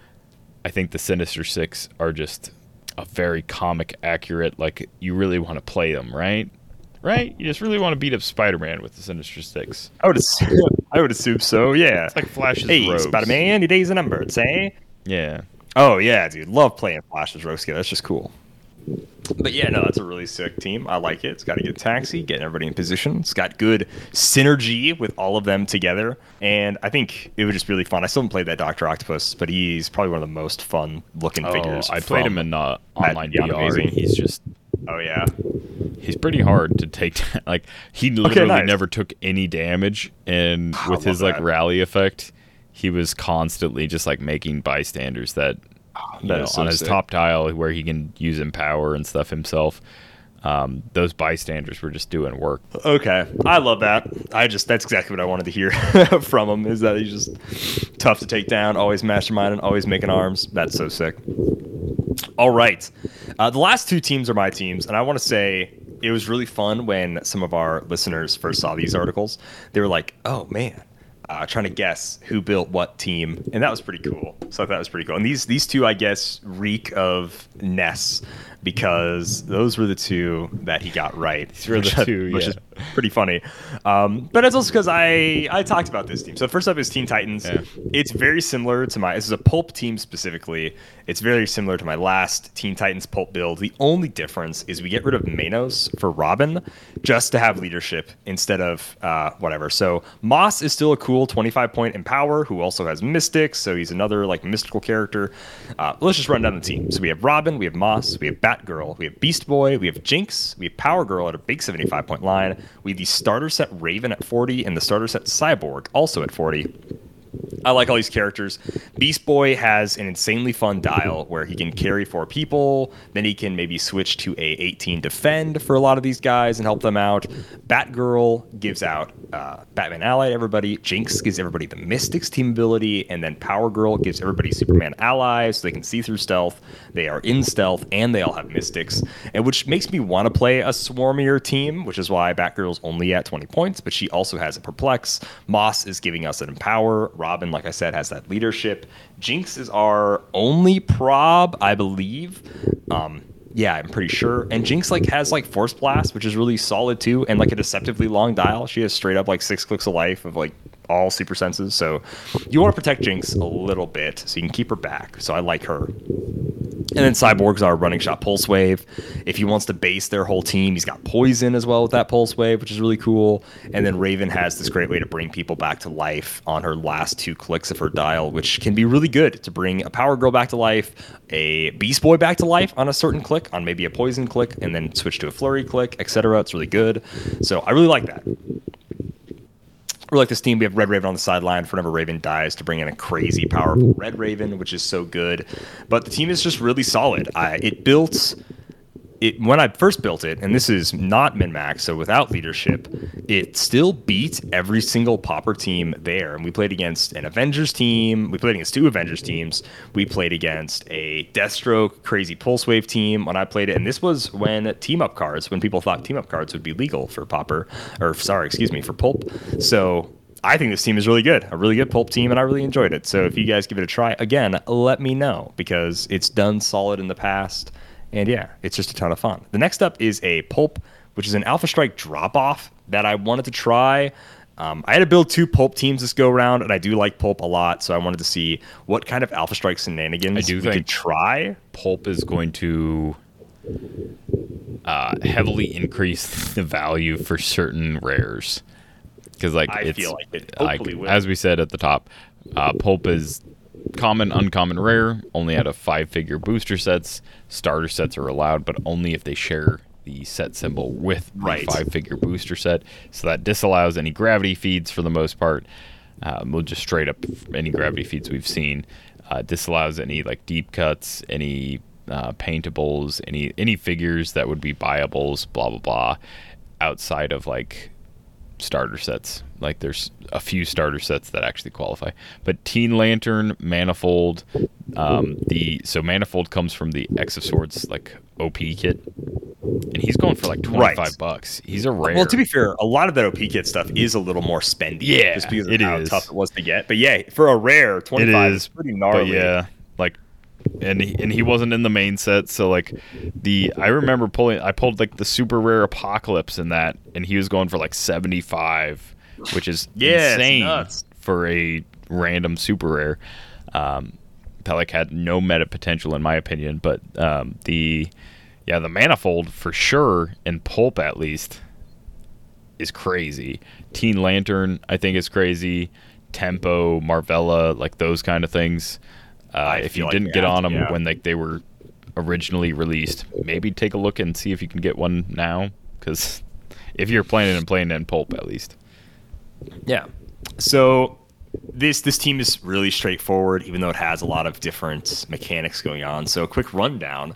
i think the sinister six are just a very comic accurate like you really want to play them right right you just really want to beat up spider-man with the sinister six I would assume, I would assume so. Yeah. it's like flash's hey, rogues. Spider Man, your days are numbered. Say. yeah Oh yeah, dude, love playing Flash's Rogue Scale. That's just cool. But yeah, no, that's a really sick team. I like it. It's got a good taxi, getting everybody in position. It's got good synergy with all of them together, and I think it would just be really fun. I still haven't played that Doctor Octopus, but he's probably one of the most fun looking oh, figures. i played him in uh, online VR. Amazing. He's just Oh yeah, he's pretty hard to take down. Like he literally nice. never took any damage, and with his like rally effect, he was constantly just like making bystanders that, that know, is so on his sick. top tile where he can use empower and stuff himself. Um, those bystanders were just doing work. Okay, I love that. I just that's exactly what I wanted to hear from him. Is that he's just tough to take down, always masterminding, always making arms. That's so sick. All right, uh, the last two teams are my teams, and I want to say it was really fun when some of our listeners first saw these articles. They were like, "Oh man." Uh, trying to guess who built what team, and that was pretty cool. So I thought that was pretty cool. And these these two, I guess, reek of Ness. Because those were the two that he got right. These were the two, which yeah. is pretty funny. Um, but it's also because I I talked about this team. So first up is Teen Titans. Yeah. It's very similar to my. This is a pulp team specifically. It's very similar to my last Teen Titans pulp build. The only difference is we get rid of Manos for Robin, just to have leadership instead of uh, whatever. So Moss is still a cool 25 point empower who also has Mystics, so he's another like mystical character. Uh, let's just run down the team. So we have Robin, we have Moss, we have Batgirl, we have Beast Boy, we have Jinx, we have Power Girl at a big 75 point line. We have the starter set Raven at 40 and the starter set Cyborg also at 40. I like all these characters. Beast Boy has an insanely fun dial where he can carry four people. Then he can maybe switch to a 18 defend for a lot of these guys and help them out. Batgirl gives out uh, Batman ally to everybody. Jinx gives everybody the Mystics team ability, and then Power Girl gives everybody Superman allies so they can see through stealth. They are in stealth and they all have Mystics, and which makes me want to play a swarmier team, which is why Batgirl's only at 20 points, but she also has a perplex. Moss is giving us an empower. Robin, like I said, has that leadership. Jinx is our only prob, I believe. Um, yeah, I'm pretty sure. And Jinx like has like Force Blast, which is really solid too, and like a deceptively long dial. She has straight up like six clicks of life of like all super senses. So you want to protect Jinx a little bit so you can keep her back. So I like her. And then Cyborg's our running shot pulse wave. If he wants to base their whole team, he's got poison as well with that pulse wave, which is really cool. And then Raven has this great way to bring people back to life on her last two clicks of her dial, which can be really good to bring a Power Girl back to life, a Beast Boy back to life on a certain click, on maybe a poison click, and then switch to a flurry click, etc. It's really good. So I really like that. We're like this team. We have Red Raven on the sideline for whenever Raven dies to bring in a crazy, powerful Red Raven, which is so good. But the team is just really solid. I, it built it when I first built it, and this is not min max, so without leadership, it still beat every single popper team there. And we played against an Avengers team. We played against two Avengers teams. We played against a Deathstroke crazy pulse wave team when I played it. And this was when team up cards, when people thought team up cards would be legal for popper, or sorry, excuse me, for pulp. So I think this team is really good, a really good pulp team, and I really enjoyed it. So if you guys give it a try, again, let me know because it's done solid in the past. And yeah, it's just a ton of fun. The next up is a pulp, which is an Alpha Strike drop off that I wanted to try. Um, I had to build two pulp teams this go round, and I do like pulp a lot, so I wanted to see what kind of Alpha Strike shenanigans I do we think- could try. Pulp is going to uh, heavily increase the value for certain rares because like I it's feel like it like, will. as we said at the top, uh, pulp is common, uncommon, rare. Only out of five-figure booster sets, starter sets are allowed, but only if they share the set symbol with the Right. five-figure booster set. So that disallows any gravity feeds for the most part. Um, we'll just straight up any gravity feeds we've seen. Uh, disallows any like deep cuts, any uh, paintables, any any figures that would be buyables, blah blah blah, outside of like starter sets. Like there's a few starter sets that actually qualify. But Teen Lantern, Manifold, um, the so Manifold comes from the X of Swords like OP kit, and he's going for like twenty five Right. bucks. He's a rare. Well, to be fair, a lot of that OP kit stuff is a little more spendy. Yeah, just because of it how is. tough it was to get. But yeah, for a rare, 25 is is pretty gnarly. yeah, and he, and he wasn't in the main set, so like the I remember pulling I pulled like the super rare Apocalypse in that, and he was going for like seventy five, which is Yeah, insane for a random super rare. Um, that like had no meta potential in my opinion, but um, the yeah the manifold for sure and pulp at least is crazy. Teen Lantern, I think, is crazy. Tempo, Marvella, like those kind of things. Uh, if you like didn't get on them yeah. when like they were originally released, maybe take a look and see if you can get one now. Because if you're planning and playing in pulp, at least. Yeah. So this this team is really straightforward, even though it has a lot of different mechanics going on. So a quick rundown.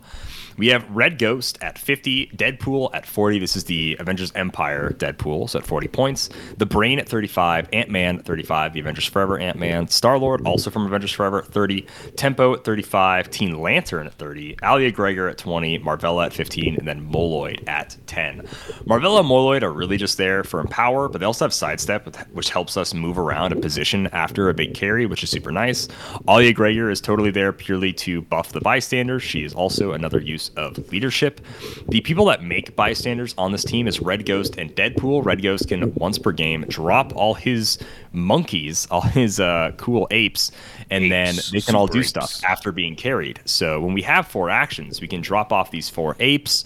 We have Red Ghost at 50, Deadpool at 40. This is the Avengers Empire Deadpool, so at 40 points. The Brain at 35, Ant Man at 35, the Avengers Forever Ant Man, Star Lord also from Avengers Forever at 30, Tempo at 35, Teen Lantern at 30, Alia Gregor at 20, Marvella at 15, and then Moloid at 10. Marvella and Moloid are really just there for empower, but they also have sidestep, which helps us move around a position after a big carry, which is super nice. Alia Gregor is totally there purely to buff the bystanders. She is also another use of leadership. The people that make bystanders on this team is Red Ghost and Deadpool. Red Ghost can once per game drop all his monkeys, all his uh, cool apes, and then they can all do apes. stuff after being carried. So when we have four actions, we can drop off these four apes,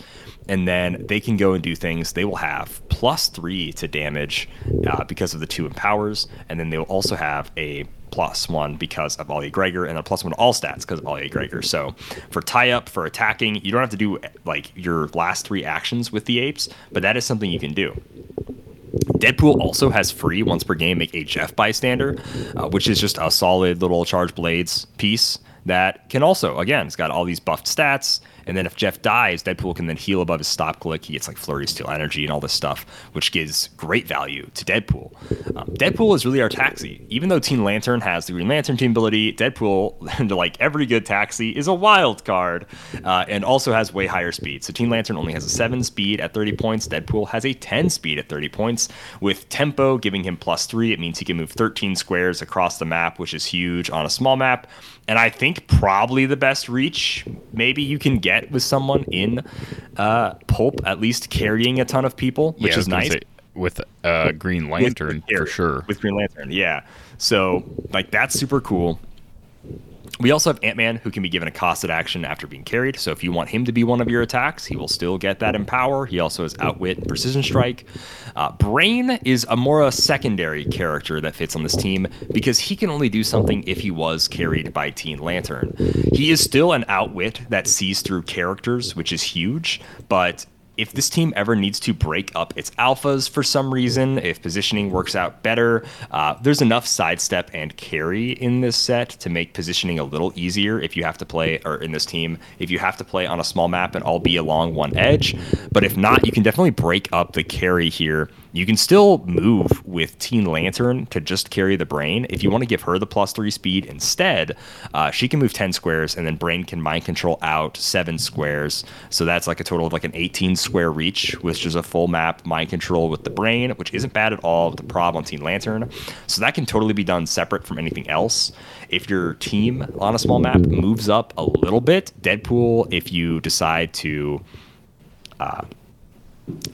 and then they can go and do things. They will have plus three to damage uh, because of the two empowers, and then they will also have a plus one because of Alia Gregor, and a plus one all stats because of Alia Gregor. So for tie up, for attacking, you don't have to do like your last three actions with the apes, but that is something you can do. Deadpool also has free once per game make Jeff bystander, uh, which is just a solid little charge blades piece that can also again it's got all these buffed stats. And then if Jeff dies, Deadpool can then heal above his stop click. He gets like flurry steel energy and all this stuff, which gives great value to Deadpool. Um, Deadpool is really our taxi. Even though Teen Lantern has the Green Lantern team ability, Deadpool, like every good taxi, is a wild card uh, and also has way higher speed. So Teen Lantern only has a 7 speed at 30 points. Deadpool has a 10 speed at 30 points. With tempo giving him plus 3, it means he can move 13 squares across the map, which is huge on a small map. And I think probably the best reach maybe you can get with someone in uh, Pulp, at least carrying a ton of people, which Yeah, is nice. say, with uh, Green Lantern with for sure. With Green Lantern, yeah. So like that's super cool. We also have Ant Man who can be given a costed action after being carried. So if you want him to be one of your attacks, he will still get that empower. He also has outwit and precision strike. Uh, Brain is a more a secondary character that fits on this team because he can only do something if he was carried by Teen Lantern. He is still an outwit that sees through characters, which is huge, but if this team ever needs to break up its alphas for some reason, if positioning works out better, uh, there's enough sidestep and carry in this set to make positioning a little easier if you have to play, or in this team, if you have to play on a small map and all be along one edge. But if not, you can definitely break up the carry here. You can still move with Teen Lantern to just carry the brain. If you want to give her the plus three speed instead, uh, she can move 10 squares and then Brain can mind control out seven squares. So that's like a total of like an 18 square reach, which is a full map mind control with the brain, which isn't bad at all with the prob on Teen Lantern. So that can totally be done separate from anything else. If your team on a small map moves up a little bit, Deadpool, if you decide to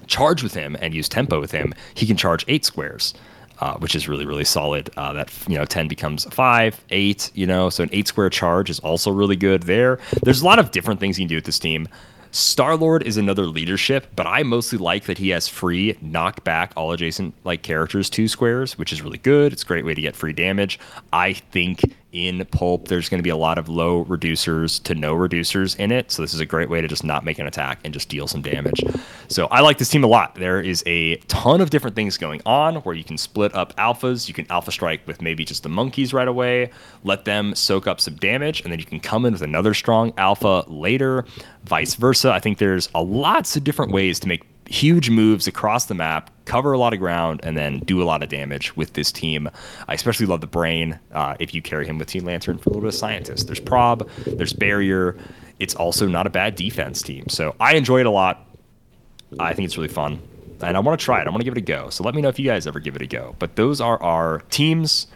charge with him and use tempo with him, he can charge eight squares, uh, which is really really solid. Uh, that you know ten becomes five, eight. You know, so an eight square charge is also really good there. There's a lot of different things you can do with this team. Star Lord is another leadership, but I mostly like that he has free knock back all adjacent like characters two squares, which is really good. It's a great way to get free damage. I think in Pulp there's going to be a lot of low reducers to no reducers in it, so this is a great way to just not make an attack and just deal some damage. So I like this team a lot. There is a ton of different things going on where you can split up alphas. You can alpha strike with maybe just the monkeys right away, let them soak up some damage, and then you can come in with another strong alpha later, vice versa. I think there's a lots of different ways to make huge moves across the map, cover a lot of ground, and then do a lot of damage with this team. I especially love the brain uh, if you carry him with Teen Lantern for a little bit of scientist. There's prob, there's barrier. It's also not a bad defense team. So I enjoy it a lot. I think it's really fun. And I want to try it. I want to give it a go. So let me know if you guys ever give it a go. But those are our teams.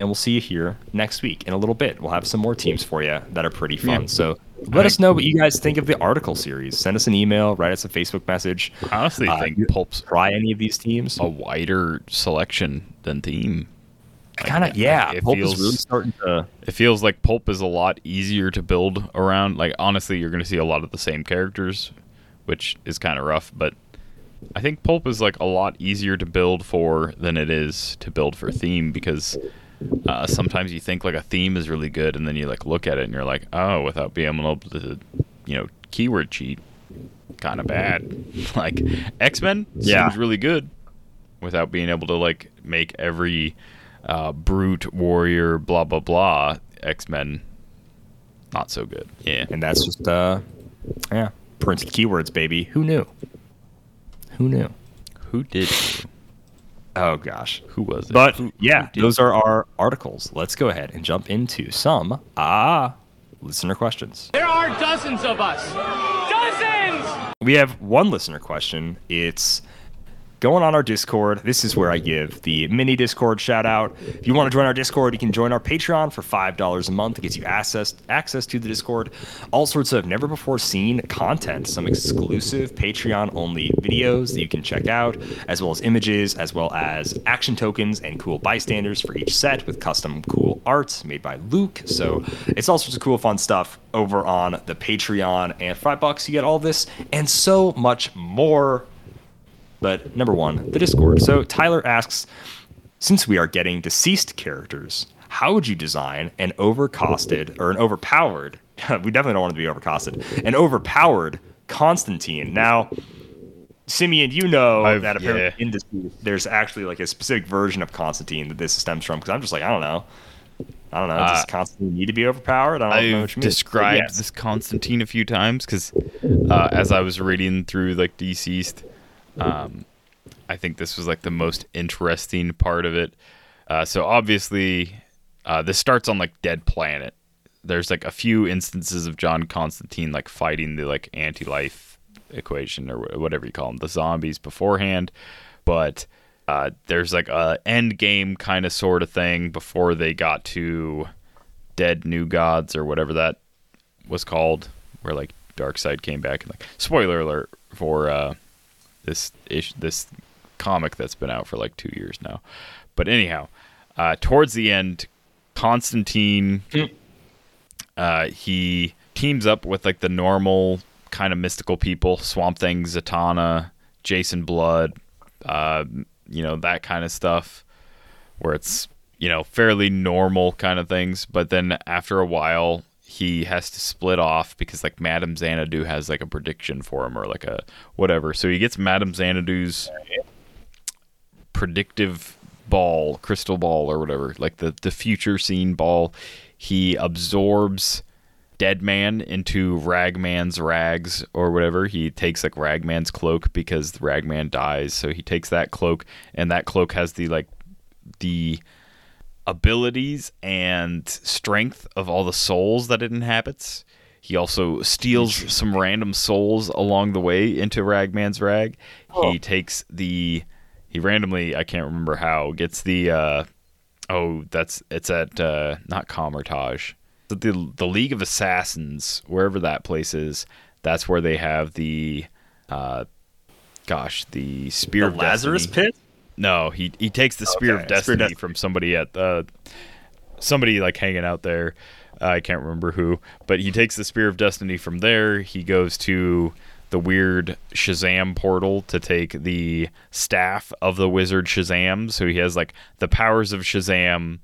And we'll see you here next week in a little bit. We'll have some more teams for you that are pretty fun. Yeah. So let us know what you guys think of the article series. Send us an email, write us a Facebook message. I honestly Uh, think Pulp's Try any of these teams. a wider selection than Theme. Like, kind of, yeah. It Pulp feels is really starting to. it feels like Pulp is a lot easier to build around. Like honestly, you're going to see a lot of the same characters, which is kind of rough. But I think Pulp is like a lot easier to build for than it is to build for theme because uh, sometimes you think like a theme is really good, and then you like look at it and you're like, oh, without being able to, you know, keyword cheat, kind of bad. like X Men Yeah. seems really good without being able to like make every uh, brute warrior blah blah blah X Men not so good. Yeah. And that's just, uh, yeah, printed keywords, baby. Who knew? Who knew? Who did? Oh, gosh. Who was it? But Who- yeah, who those are our articles. Let's go ahead and jump into some ah listener questions. There are dozens of us. Dozens! We have one listener question. It's going on our Discord. This is where I give the mini Discord shout out. If you want to join our Discord, you can join our Patreon for $5 a month. It gets you access access to the Discord, all sorts of never before seen content, some exclusive Patreon only videos that you can check out, as well as images, as well as action tokens and cool bystanders for each set with custom cool art made by Luke. So it's all sorts of cool fun stuff over on the Patreon. And five bucks, you get all this and so much more. But number one, the Discord. So Tyler asks, since we are getting DCeased characters, how would you design an overcosted or an overpowered? we definitely don't want it to be overcosted. An overpowered Constantine. Now, Simeon, you know I've- that apparently yeah. in DCeased, there's actually like a specific version of Constantine that this stems from. Because I'm just like, I don't know. I don't know. Does Uh, Constantine need to be overpowered? I don't know I've what you mean. described yes. this Constantine a few times because uh, as I was reading through like DCeased, um, I think this was like the most interesting part of it. Uh, so obviously, uh, this starts on like Dead Planet. There's like a few instances of John Constantine like fighting the like anti-life equation or whatever you call them, the zombies beforehand, but uh, there's like a end game kind of sort of thing before they got to Dead New Gods or whatever that was called, where like Darkseid came back and like spoiler alert for uh, this ish this comic that's been out for like two years now. But anyhow, uh, towards the end, Constantine uh, he teams up with like the normal kind of mystical people, Swamp Thing, Zatanna, Jason Blood, uh, you know that kind of stuff, where it's you know fairly normal kind of things. But then after a while, he has to split off because like Madame Xanadu has like a prediction for him or like a whatever. So he gets Madame Xanadu's predictive ball, crystal ball or whatever, like the the future scene ball. He absorbs Deadman into Ragman's rags or whatever. He takes like Ragman's cloak because Ragman dies, so he takes that cloak and that cloak has the like the abilities and strength of all the souls that it inhabits. He also steals some random souls along the way into Ragman's rag. He takes the he randomly I can't remember how gets the uh oh that's it's at uh not Comertage. The, the the League of Assassins, wherever that place is, that's where they have the uh gosh, the Spear the of Lazarus. Pit. No, he he takes the Spear Okay, of Destiny from somebody at uh, somebody like hanging out there. Uh, I can't remember who, but he takes the Spear of Destiny from there. He goes to the weird Shazam portal to take the staff of the wizard Shazam. So he has like the powers of Shazam,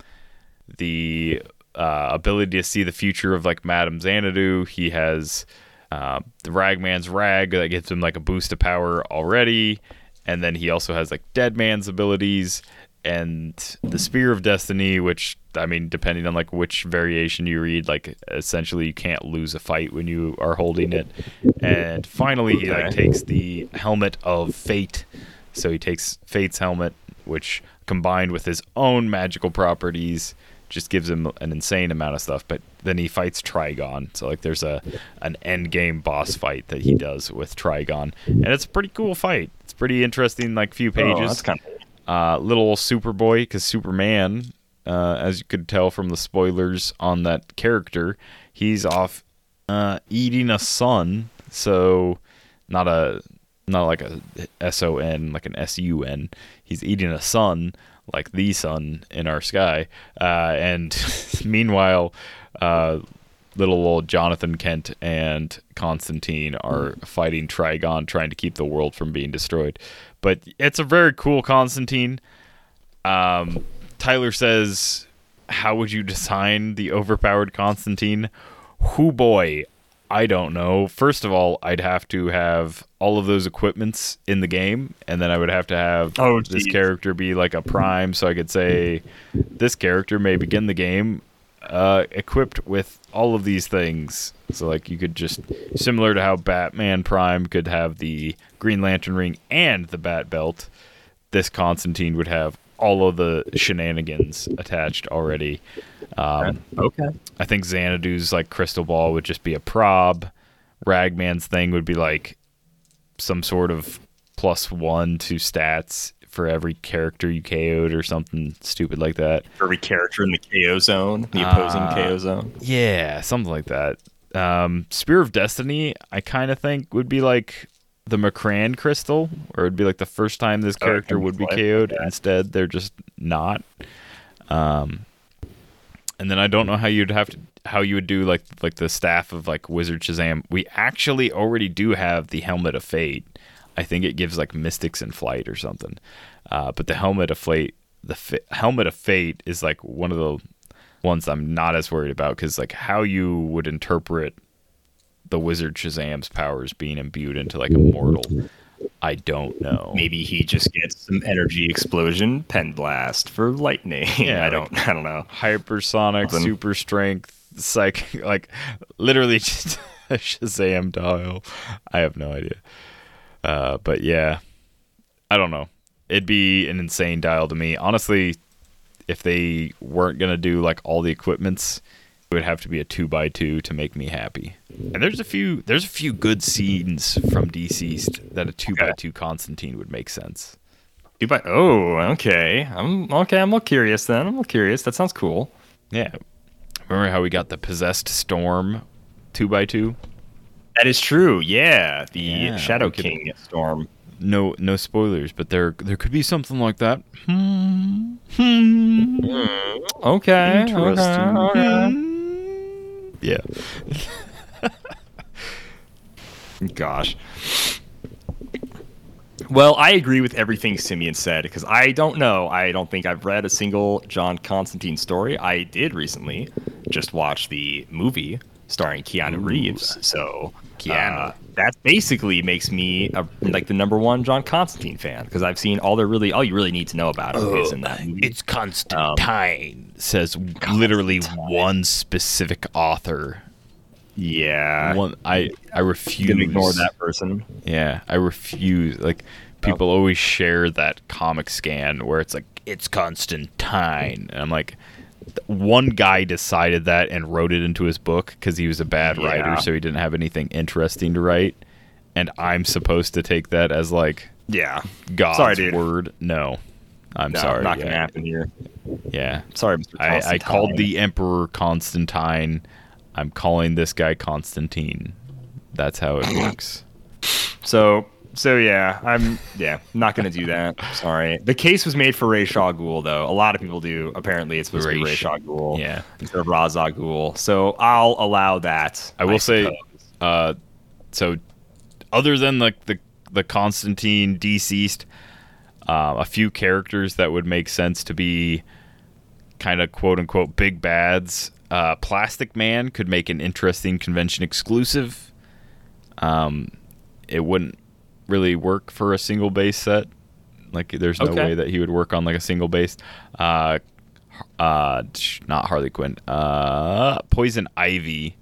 the uh, ability to see the future of like Madame Xanadu. He has uh, the Ragman's rag that gives him like a boost of power already, and then he also has like Deadman's abilities and the Spear of Destiny, which I mean, depending on like which variation you read, like essentially you can't lose a fight when you are holding it. And finally, he like takes the helmet of Fate. So he takes Fate's helmet, which combined with his own magical properties just gives him an insane amount of stuff. But then he fights Trigon. So like there's a an end game boss fight that he does with Trigon. And it's a pretty cool fight. Pretty interesting, like few pages Oh, that's kind of uh, little Superboy, because Superman, uh, as you could tell from the spoilers on that character, he's off uh, eating a sun. So not a not like a S O N, like an S U N. He's eating a sun, like the sun in our sky. Uh, and meanwhile, uh, little old Jonathan Kent and Constantine are fighting Trigon, trying to keep the world from being destroyed. But it's a very cool Constantine. Um, Tyler says, "How would you design the overpowered Constantine?" Who boy, I don't know. First of all, I'd have to have all of those equipments in the game, and then I would have to have Oh, this character be like a prime, so I could say this character may begin the game uh, equipped with all of these things. So like you could just similar to how Batman Prime could have the Green Lantern ring and the Bat Belt, this Constantine would have all of the shenanigans attached already. Um, okay. I think Xanadu's like crystal ball would just be a prob. Ragman's thing would be like some sort of plus one to stats for every character you KO'd or something stupid like that. For every character in the KO zone, the opposing Uh, KO zone. Yeah, something like that. Um, Spear of Destiny, I kind of think would be like the M'Kraan crystal, or it'd be like the first time this Oh, character can would be KO'd. that. Instead, they're just not. Um, and then I don't know how you'd have to how you would do like like the staff of like Wizard Shazam. We actually already do have the Helmet of Fate. I think it gives like mystics in flight or something. Uh, but the Helmet of Fate, the Fa- Helmet of Fate is like one of the ones I'm not as worried about because like how you would interpret the Wizard Shazam's powers being imbued into like a mortal, I don't know. Maybe he just gets some energy explosion, pen blast for lightning. Yeah, I like- don't. I don't know. hypersonic, Something. super strength, psych, like literally just a Shazam dial. I have no idea. Uh, but yeah, I don't know. It'd be an insane dial to me. Honestly, if they weren't gonna do like all the equipments, it would have to be a two by two to make me happy. And there's a few there's a few good scenes from DCeased that a two by two Constantine would make sense. You buy? Oh, okay. I'm okay. I'm a little curious then. I'm a little curious. That sounds cool. Yeah. Remember how we got the possessed storm two by two? That is true. Yeah, the Yeah, Shadow could- King storm. no no spoilers, but there there could be something like that. Hmm. Hmm. Okay. Interesting. Okay. okay. Hmm. Yeah. Gosh. Well, I agree with everything Simeon said because I don't know. I don't think I've read a single John Constantine story. I did recently just watch the movie starring Keanu Reeves. So Keanu. uh, that basically makes me a, like the number one John Constantine fan because I've seen all the really all you really need to know about him is in that movie. It's Constantine. says literally one specific author. yeah, One I I refuse to ignore that person. Yeah, I refuse. Like people always share that comic scan where it's like it's Constantine, and I'm like, one guy decided that and wrote it into his book because he was a bad Yeah. writer, so he didn't have anything interesting to write, and I'm supposed to take that as like Yeah, God's Sorry, word. No, I'm no, sorry. not gonna yeah. happen here. Yeah, Sorry, Mr. I, I called the Emperor Constantine. I'm calling this guy Constantine. That's how it works. So so yeah, I'm yeah not gonna do that. Sorry. The case was made for Ray Shaw Ghul though. A lot of people do. Apparently, it's supposed to be Ray Ray Shaw- Ghul yeah. instead of Ghul. So I'll allow that. I will say, uh, so other than like the the Constantine DCeased, uh, a few characters that would make sense to be kind of quote unquote big bads. Uh, Plastic Man could make an interesting convention exclusive. Um, it wouldn't really work for a single base set. Like, there's no Okay. way that he would work on like a single base. Uh, uh, not Harley Quinn. Uh, Poison Ivy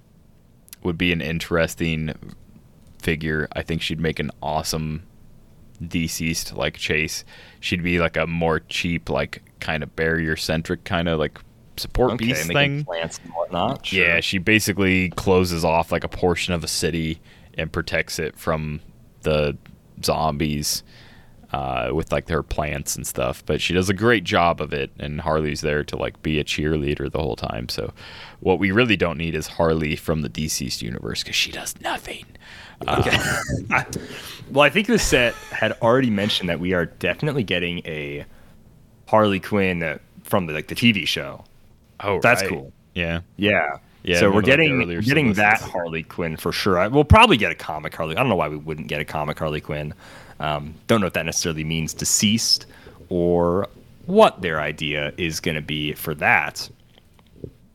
would be an interesting figure. I think she'd make an awesome DCeased like chase. She'd be like a more cheap, like kind of barrier centric kind of like support okay, beast thing. plants and whatnot. Sure. Yeah, she basically closes off like a portion of a city and protects it from the zombies uh, with like their plants and stuff. But she does a great job of it, and Harley's there to like be a cheerleader the whole time. So, what we really don't need is Harley from the DCeased universe because she does nothing. Okay. I- well, I think the set had already mentioned that we are definitely getting a Harley Quinn uh, from the, like the TV show. Oh, That's right. cool. Yeah, Yeah. Yeah, So we're of, like, getting earlier getting that. Harley Quinn for sure. I, we'll probably get a comic Harley. I don't know why we wouldn't get a comic Harley Quinn. Um, don't know if that necessarily means DCeased or what their idea is going to be for that.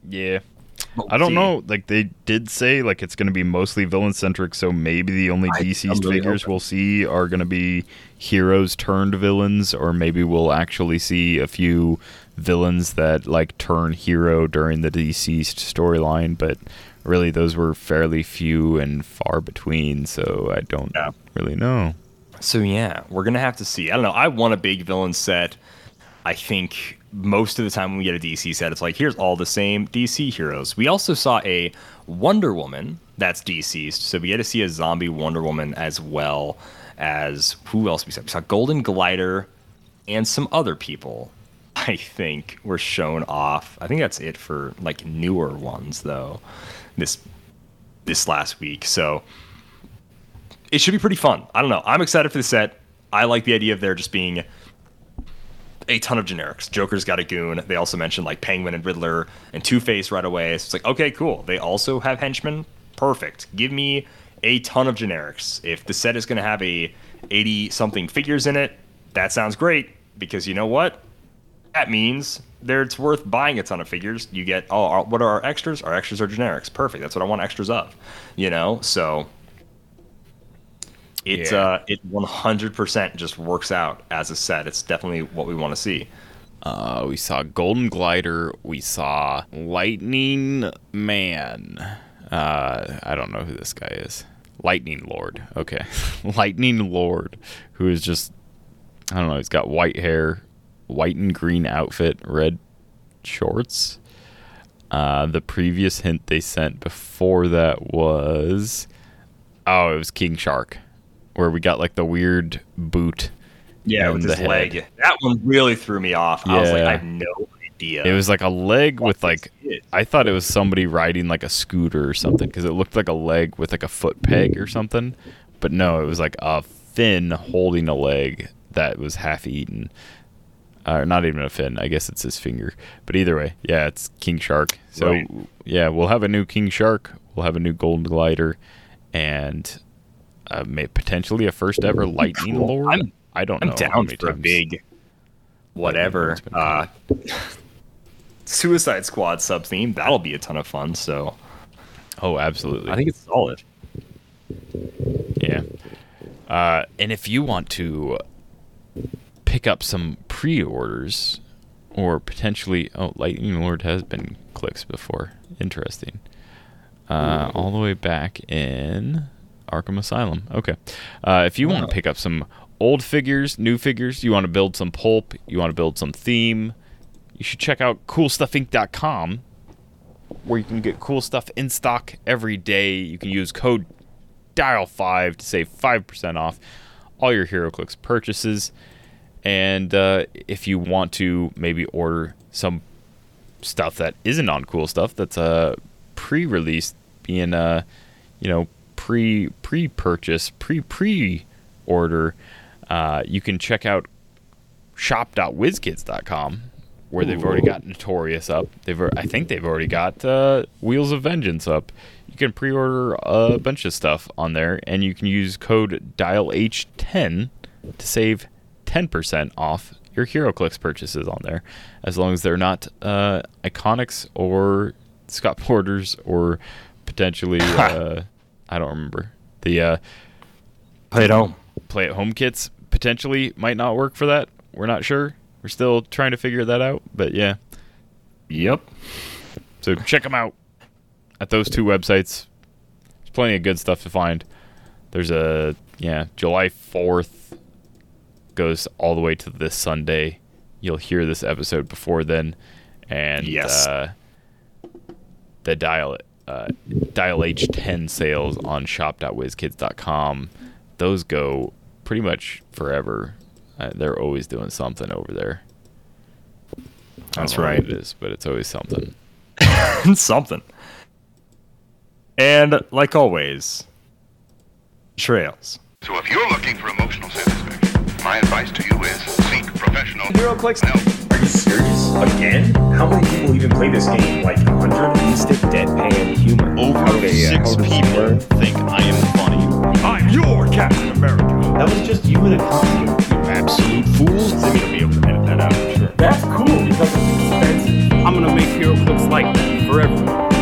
yeah. But I don't see. know. Like they did say, like it's going to be mostly villain centric. So maybe the only I- DCeased really figures hoping. we'll see are going to be heroes turned villains, or maybe we'll actually see a few villains that like turn hero during the DCeased storyline. But really, those were fairly few and far between. So I don't Yeah. really know. So yeah, we're gonna have to see. I don't know. I want a big villain set. I think most of the time when we get a DC set, it's like here's all the same DC heroes. We also saw a Wonder Woman that's DCeased, so we get to see a zombie Wonder Woman as well. as who else we saw? We saw Golden Glider and some other people. I think were shown off. I think that's it for like newer ones though. This this last week, so it should be pretty fun. I don't know. I'm excited for the set. I like the idea of there just being a ton of generics. Joker's got a goon. They also mentioned like Penguin and Riddler and Two Face right away. So it's like, okay, cool. They also have henchmen. Perfect. Give me a ton of generics. If the set is going to have a 80 something figures in it, that sounds great because you know what? That means there it's worth buying a ton of figures. You get oh, our, what are our extras? Our extras are generics. Perfect. That's what I want extras of. You know, so it's Yeah. uh it 100% just works out as a set. It's definitely what we want to see. Uh, we saw Golden Glider. We saw Lightning Man. Uh, I don't know who this guy is. Lightning Lord. Okay. Lightning Lord, who is just, I don't know, he's got white hair, white and green outfit, red shorts. Uh, the previous hint they sent before that was, oh, it was King Shark, where we got like the weird boot. Yeah, with his head. leg. That one really threw me off. I was like, Yeah. I have no idea. It was like a leg with like. I thought it was somebody riding like a scooter or something because it looked like a leg with like a foot peg or something. But no, it was like a fin holding a leg that was half eaten. Uh, not even a fin. I guess it's his finger. But either way, yeah, it's King Shark. So Right. yeah, we'll have a new King Shark. We'll have a new Golden Glider, and uh, potentially a first ever Lightning Cool. Lord. I'm- I don't know. I'm know. down for a big whatever. Uh, Suicide Squad sub theme. That'll be a ton of fun. So Oh, absolutely. I think it's solid. Yeah. Uh, and if you want to pick up some pre-orders or potentially, oh, Lightning Lord has been clicks before. Interesting. Uh, all the way back in Arkham Asylum. Okay. Uh, if you want to pick up some old figures, new figures, you want to build some pulp, you want to build some theme, you should check out CoolStuffInc.com where you can get cool stuff in stock every day. You can use code dial5 to save 5% off all your HeroClix purchases. And uh, if you want to maybe order some stuff that isn't on cool stuff that's uh, pre-release, being uh, you know pre pre-purchase pre-pre-order uh, you can check out shop.wizkids.com where they've already got Notorious up. They've I think they've already got uh, Wheels of Vengeance up. You can pre-order a bunch of stuff on there, and you can use code DialH10 to save 10% off your HeroClix purchases on there, as long as they're not uh, Iconix or Scott Porters or potentially uh, I don't remember the uh, Play it home. play at home kits potentially might not work for that. We're not sure. We're still trying to figure that out, but yeah. Yep. So check them out at those two websites. There's plenty of good stuff to find. There's a yeah, July 4th goes all the way to this Sunday. You'll hear this episode before then and Yes. uh the dial uh, dial H10 sales on shop.wizkids.com. Those go pretty much forever. Uh, they're always doing something over there. That's right. It is, but it's always something. Something. And like always, trails. So if you're looking for emotional satisfaction, my advice to you is seek professional. Zero clicks. No. Are you serious? Again? How many people even play this game? Like 100? Mystic deadpan humor. Over okay, six yeah. people think I am funny. I'm your Captain America. That was just you in a costume. You absolute fools. Zimmy will be able to edit that out, sure. That's cool because it's expensive. I'm gonna make HeroClix like that forever.